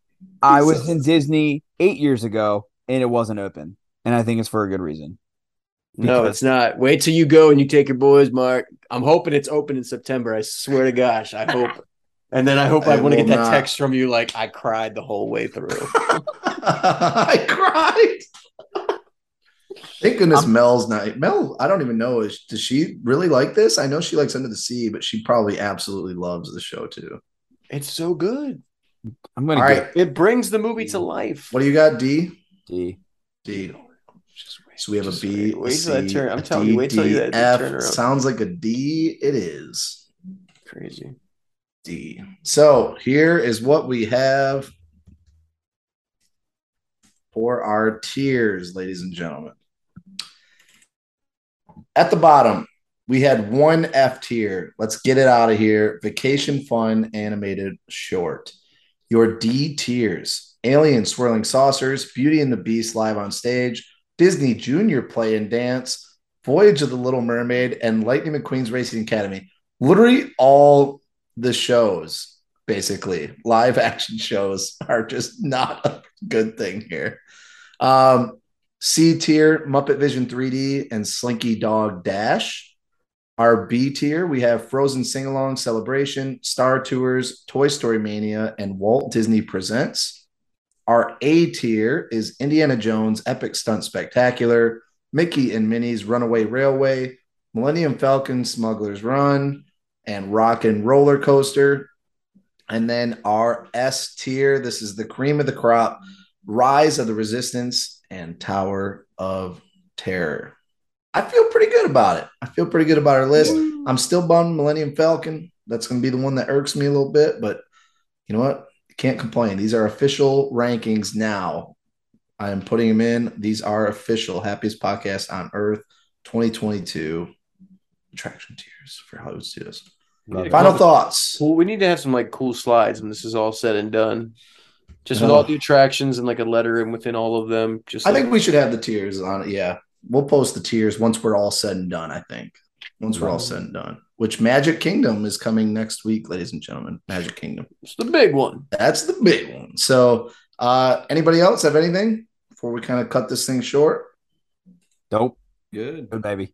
I was in Disney eight years ago and it wasn't open. And I think it's for a good reason. No, it's not. Wait till you go and you take your boys, Mark. I'm hoping it's open in September. I swear to gosh, I hope. [laughs] And then I hope I, I want to will get that not. text from you like I cried the whole way through. [laughs] [laughs] I cried. Thank goodness um, Mel's not. Mel, I don't even know. Is does she really like this? I know she likes Under the Sea, but she probably absolutely loves the show too. it's so good. I'm going All to right, It brings the movie to life. what do you got? D. D. D. So we have a Just B. wait- wait a till that turn- I'm a telling you, wait till D, that F. turn around. Sounds like a D. It is Crazy. D. So here is what we have for our tiers, ladies and gentlemen. At the bottom, we had one F tier. Let's get it out of here. Vacation fun animated short. Your D tiers Alien Swirling Saucers, Beauty and the Beast live on stage, Disney Junior Play and Dance, Voyage of the Little Mermaid, and Lightning McQueen's Racing Academy. Literally all the shows, basically, live action shows, [laughs] are just not a good thing here. Um, C tier, Muppet Vision 3D and Slinky Dog Dash. Our B tier, we have Frozen Sing Along Celebration, Star Tours, Toy Story Mania, and Walt Disney Presents. Our A tier is Indiana Jones Epic Stunt Spectacular, Mickey and Minnie's Runaway Railway, Millennium Falcon Smuggler's Run, and Rock and Roller Coaster. And then our S tier, this is the cream of the crop, Rise of the Resistance and Tower of Terror. I feel pretty good about it. I feel pretty good about our list. I'm still bummed Millennium Falcon. That's going to be the one that irks me a little bit, but you know what? Can't complain. These are official rankings now. I am putting them in. These are official happiest podcast on earth 2022 attraction tiers for Hollywood Studios. Final thoughts. Well, we need to have some like cool slides when this is all said and done. Just with Yeah. all the attractions and like a letter and within all of them. Just I like- think we should have the tiers on it. Yeah. We'll post the tiers once we're all said and done, I think. Once we're all said and done. Which Magic Kingdom is coming next week, ladies and gentlemen. Magic Kingdom. it's the big one. That's the big one. So uh anybody else have anything before we kind of cut this thing short? Dope. Good. Good baby.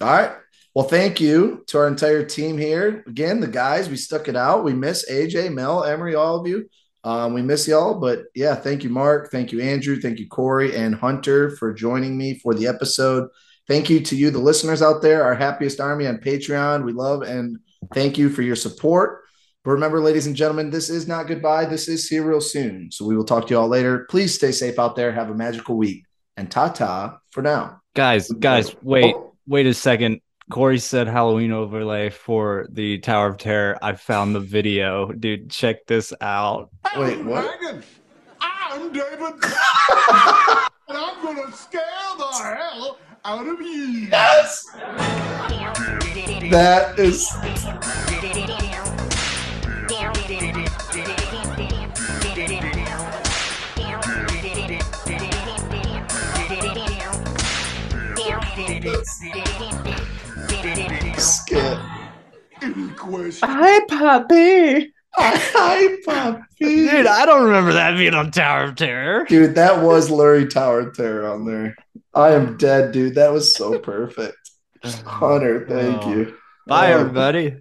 All right. Well, thank you to our entire team here. Again, the guys, we stuck it out. We miss AJ, Mel, Emery, all of you. Um, we miss y'all, but yeah, thank you, Mark. Thank you, Andrew. Thank you, Corey and Hunter, for joining me for the episode. Thank you to you, the listeners out there, our happiest army on Patreon. We love and thank you for your support. But remember, ladies and gentlemen, this is not goodbye. This is see you real soon. So we will talk to you all later. Please stay safe out there. Have a magical week. And ta ta for now. Guys, guys, wait, Oh. wait a second. Corey said Halloween overlay for the Tower of Terror. I found the video. Dude, check this out. Wait, what? I'm David. [laughs] and I'm gonna scare the hell out of you. Yes. That is [laughs] skip. Any question? Hi, Poppy. Hi, puppy. Dude, I don't remember that being on Tower of Terror. Dude, that was Lurie Tower of Terror on there. I am dead, dude. That was so perfect. [laughs] Hunter, thank Oh. you. Bye, Oh. everybody.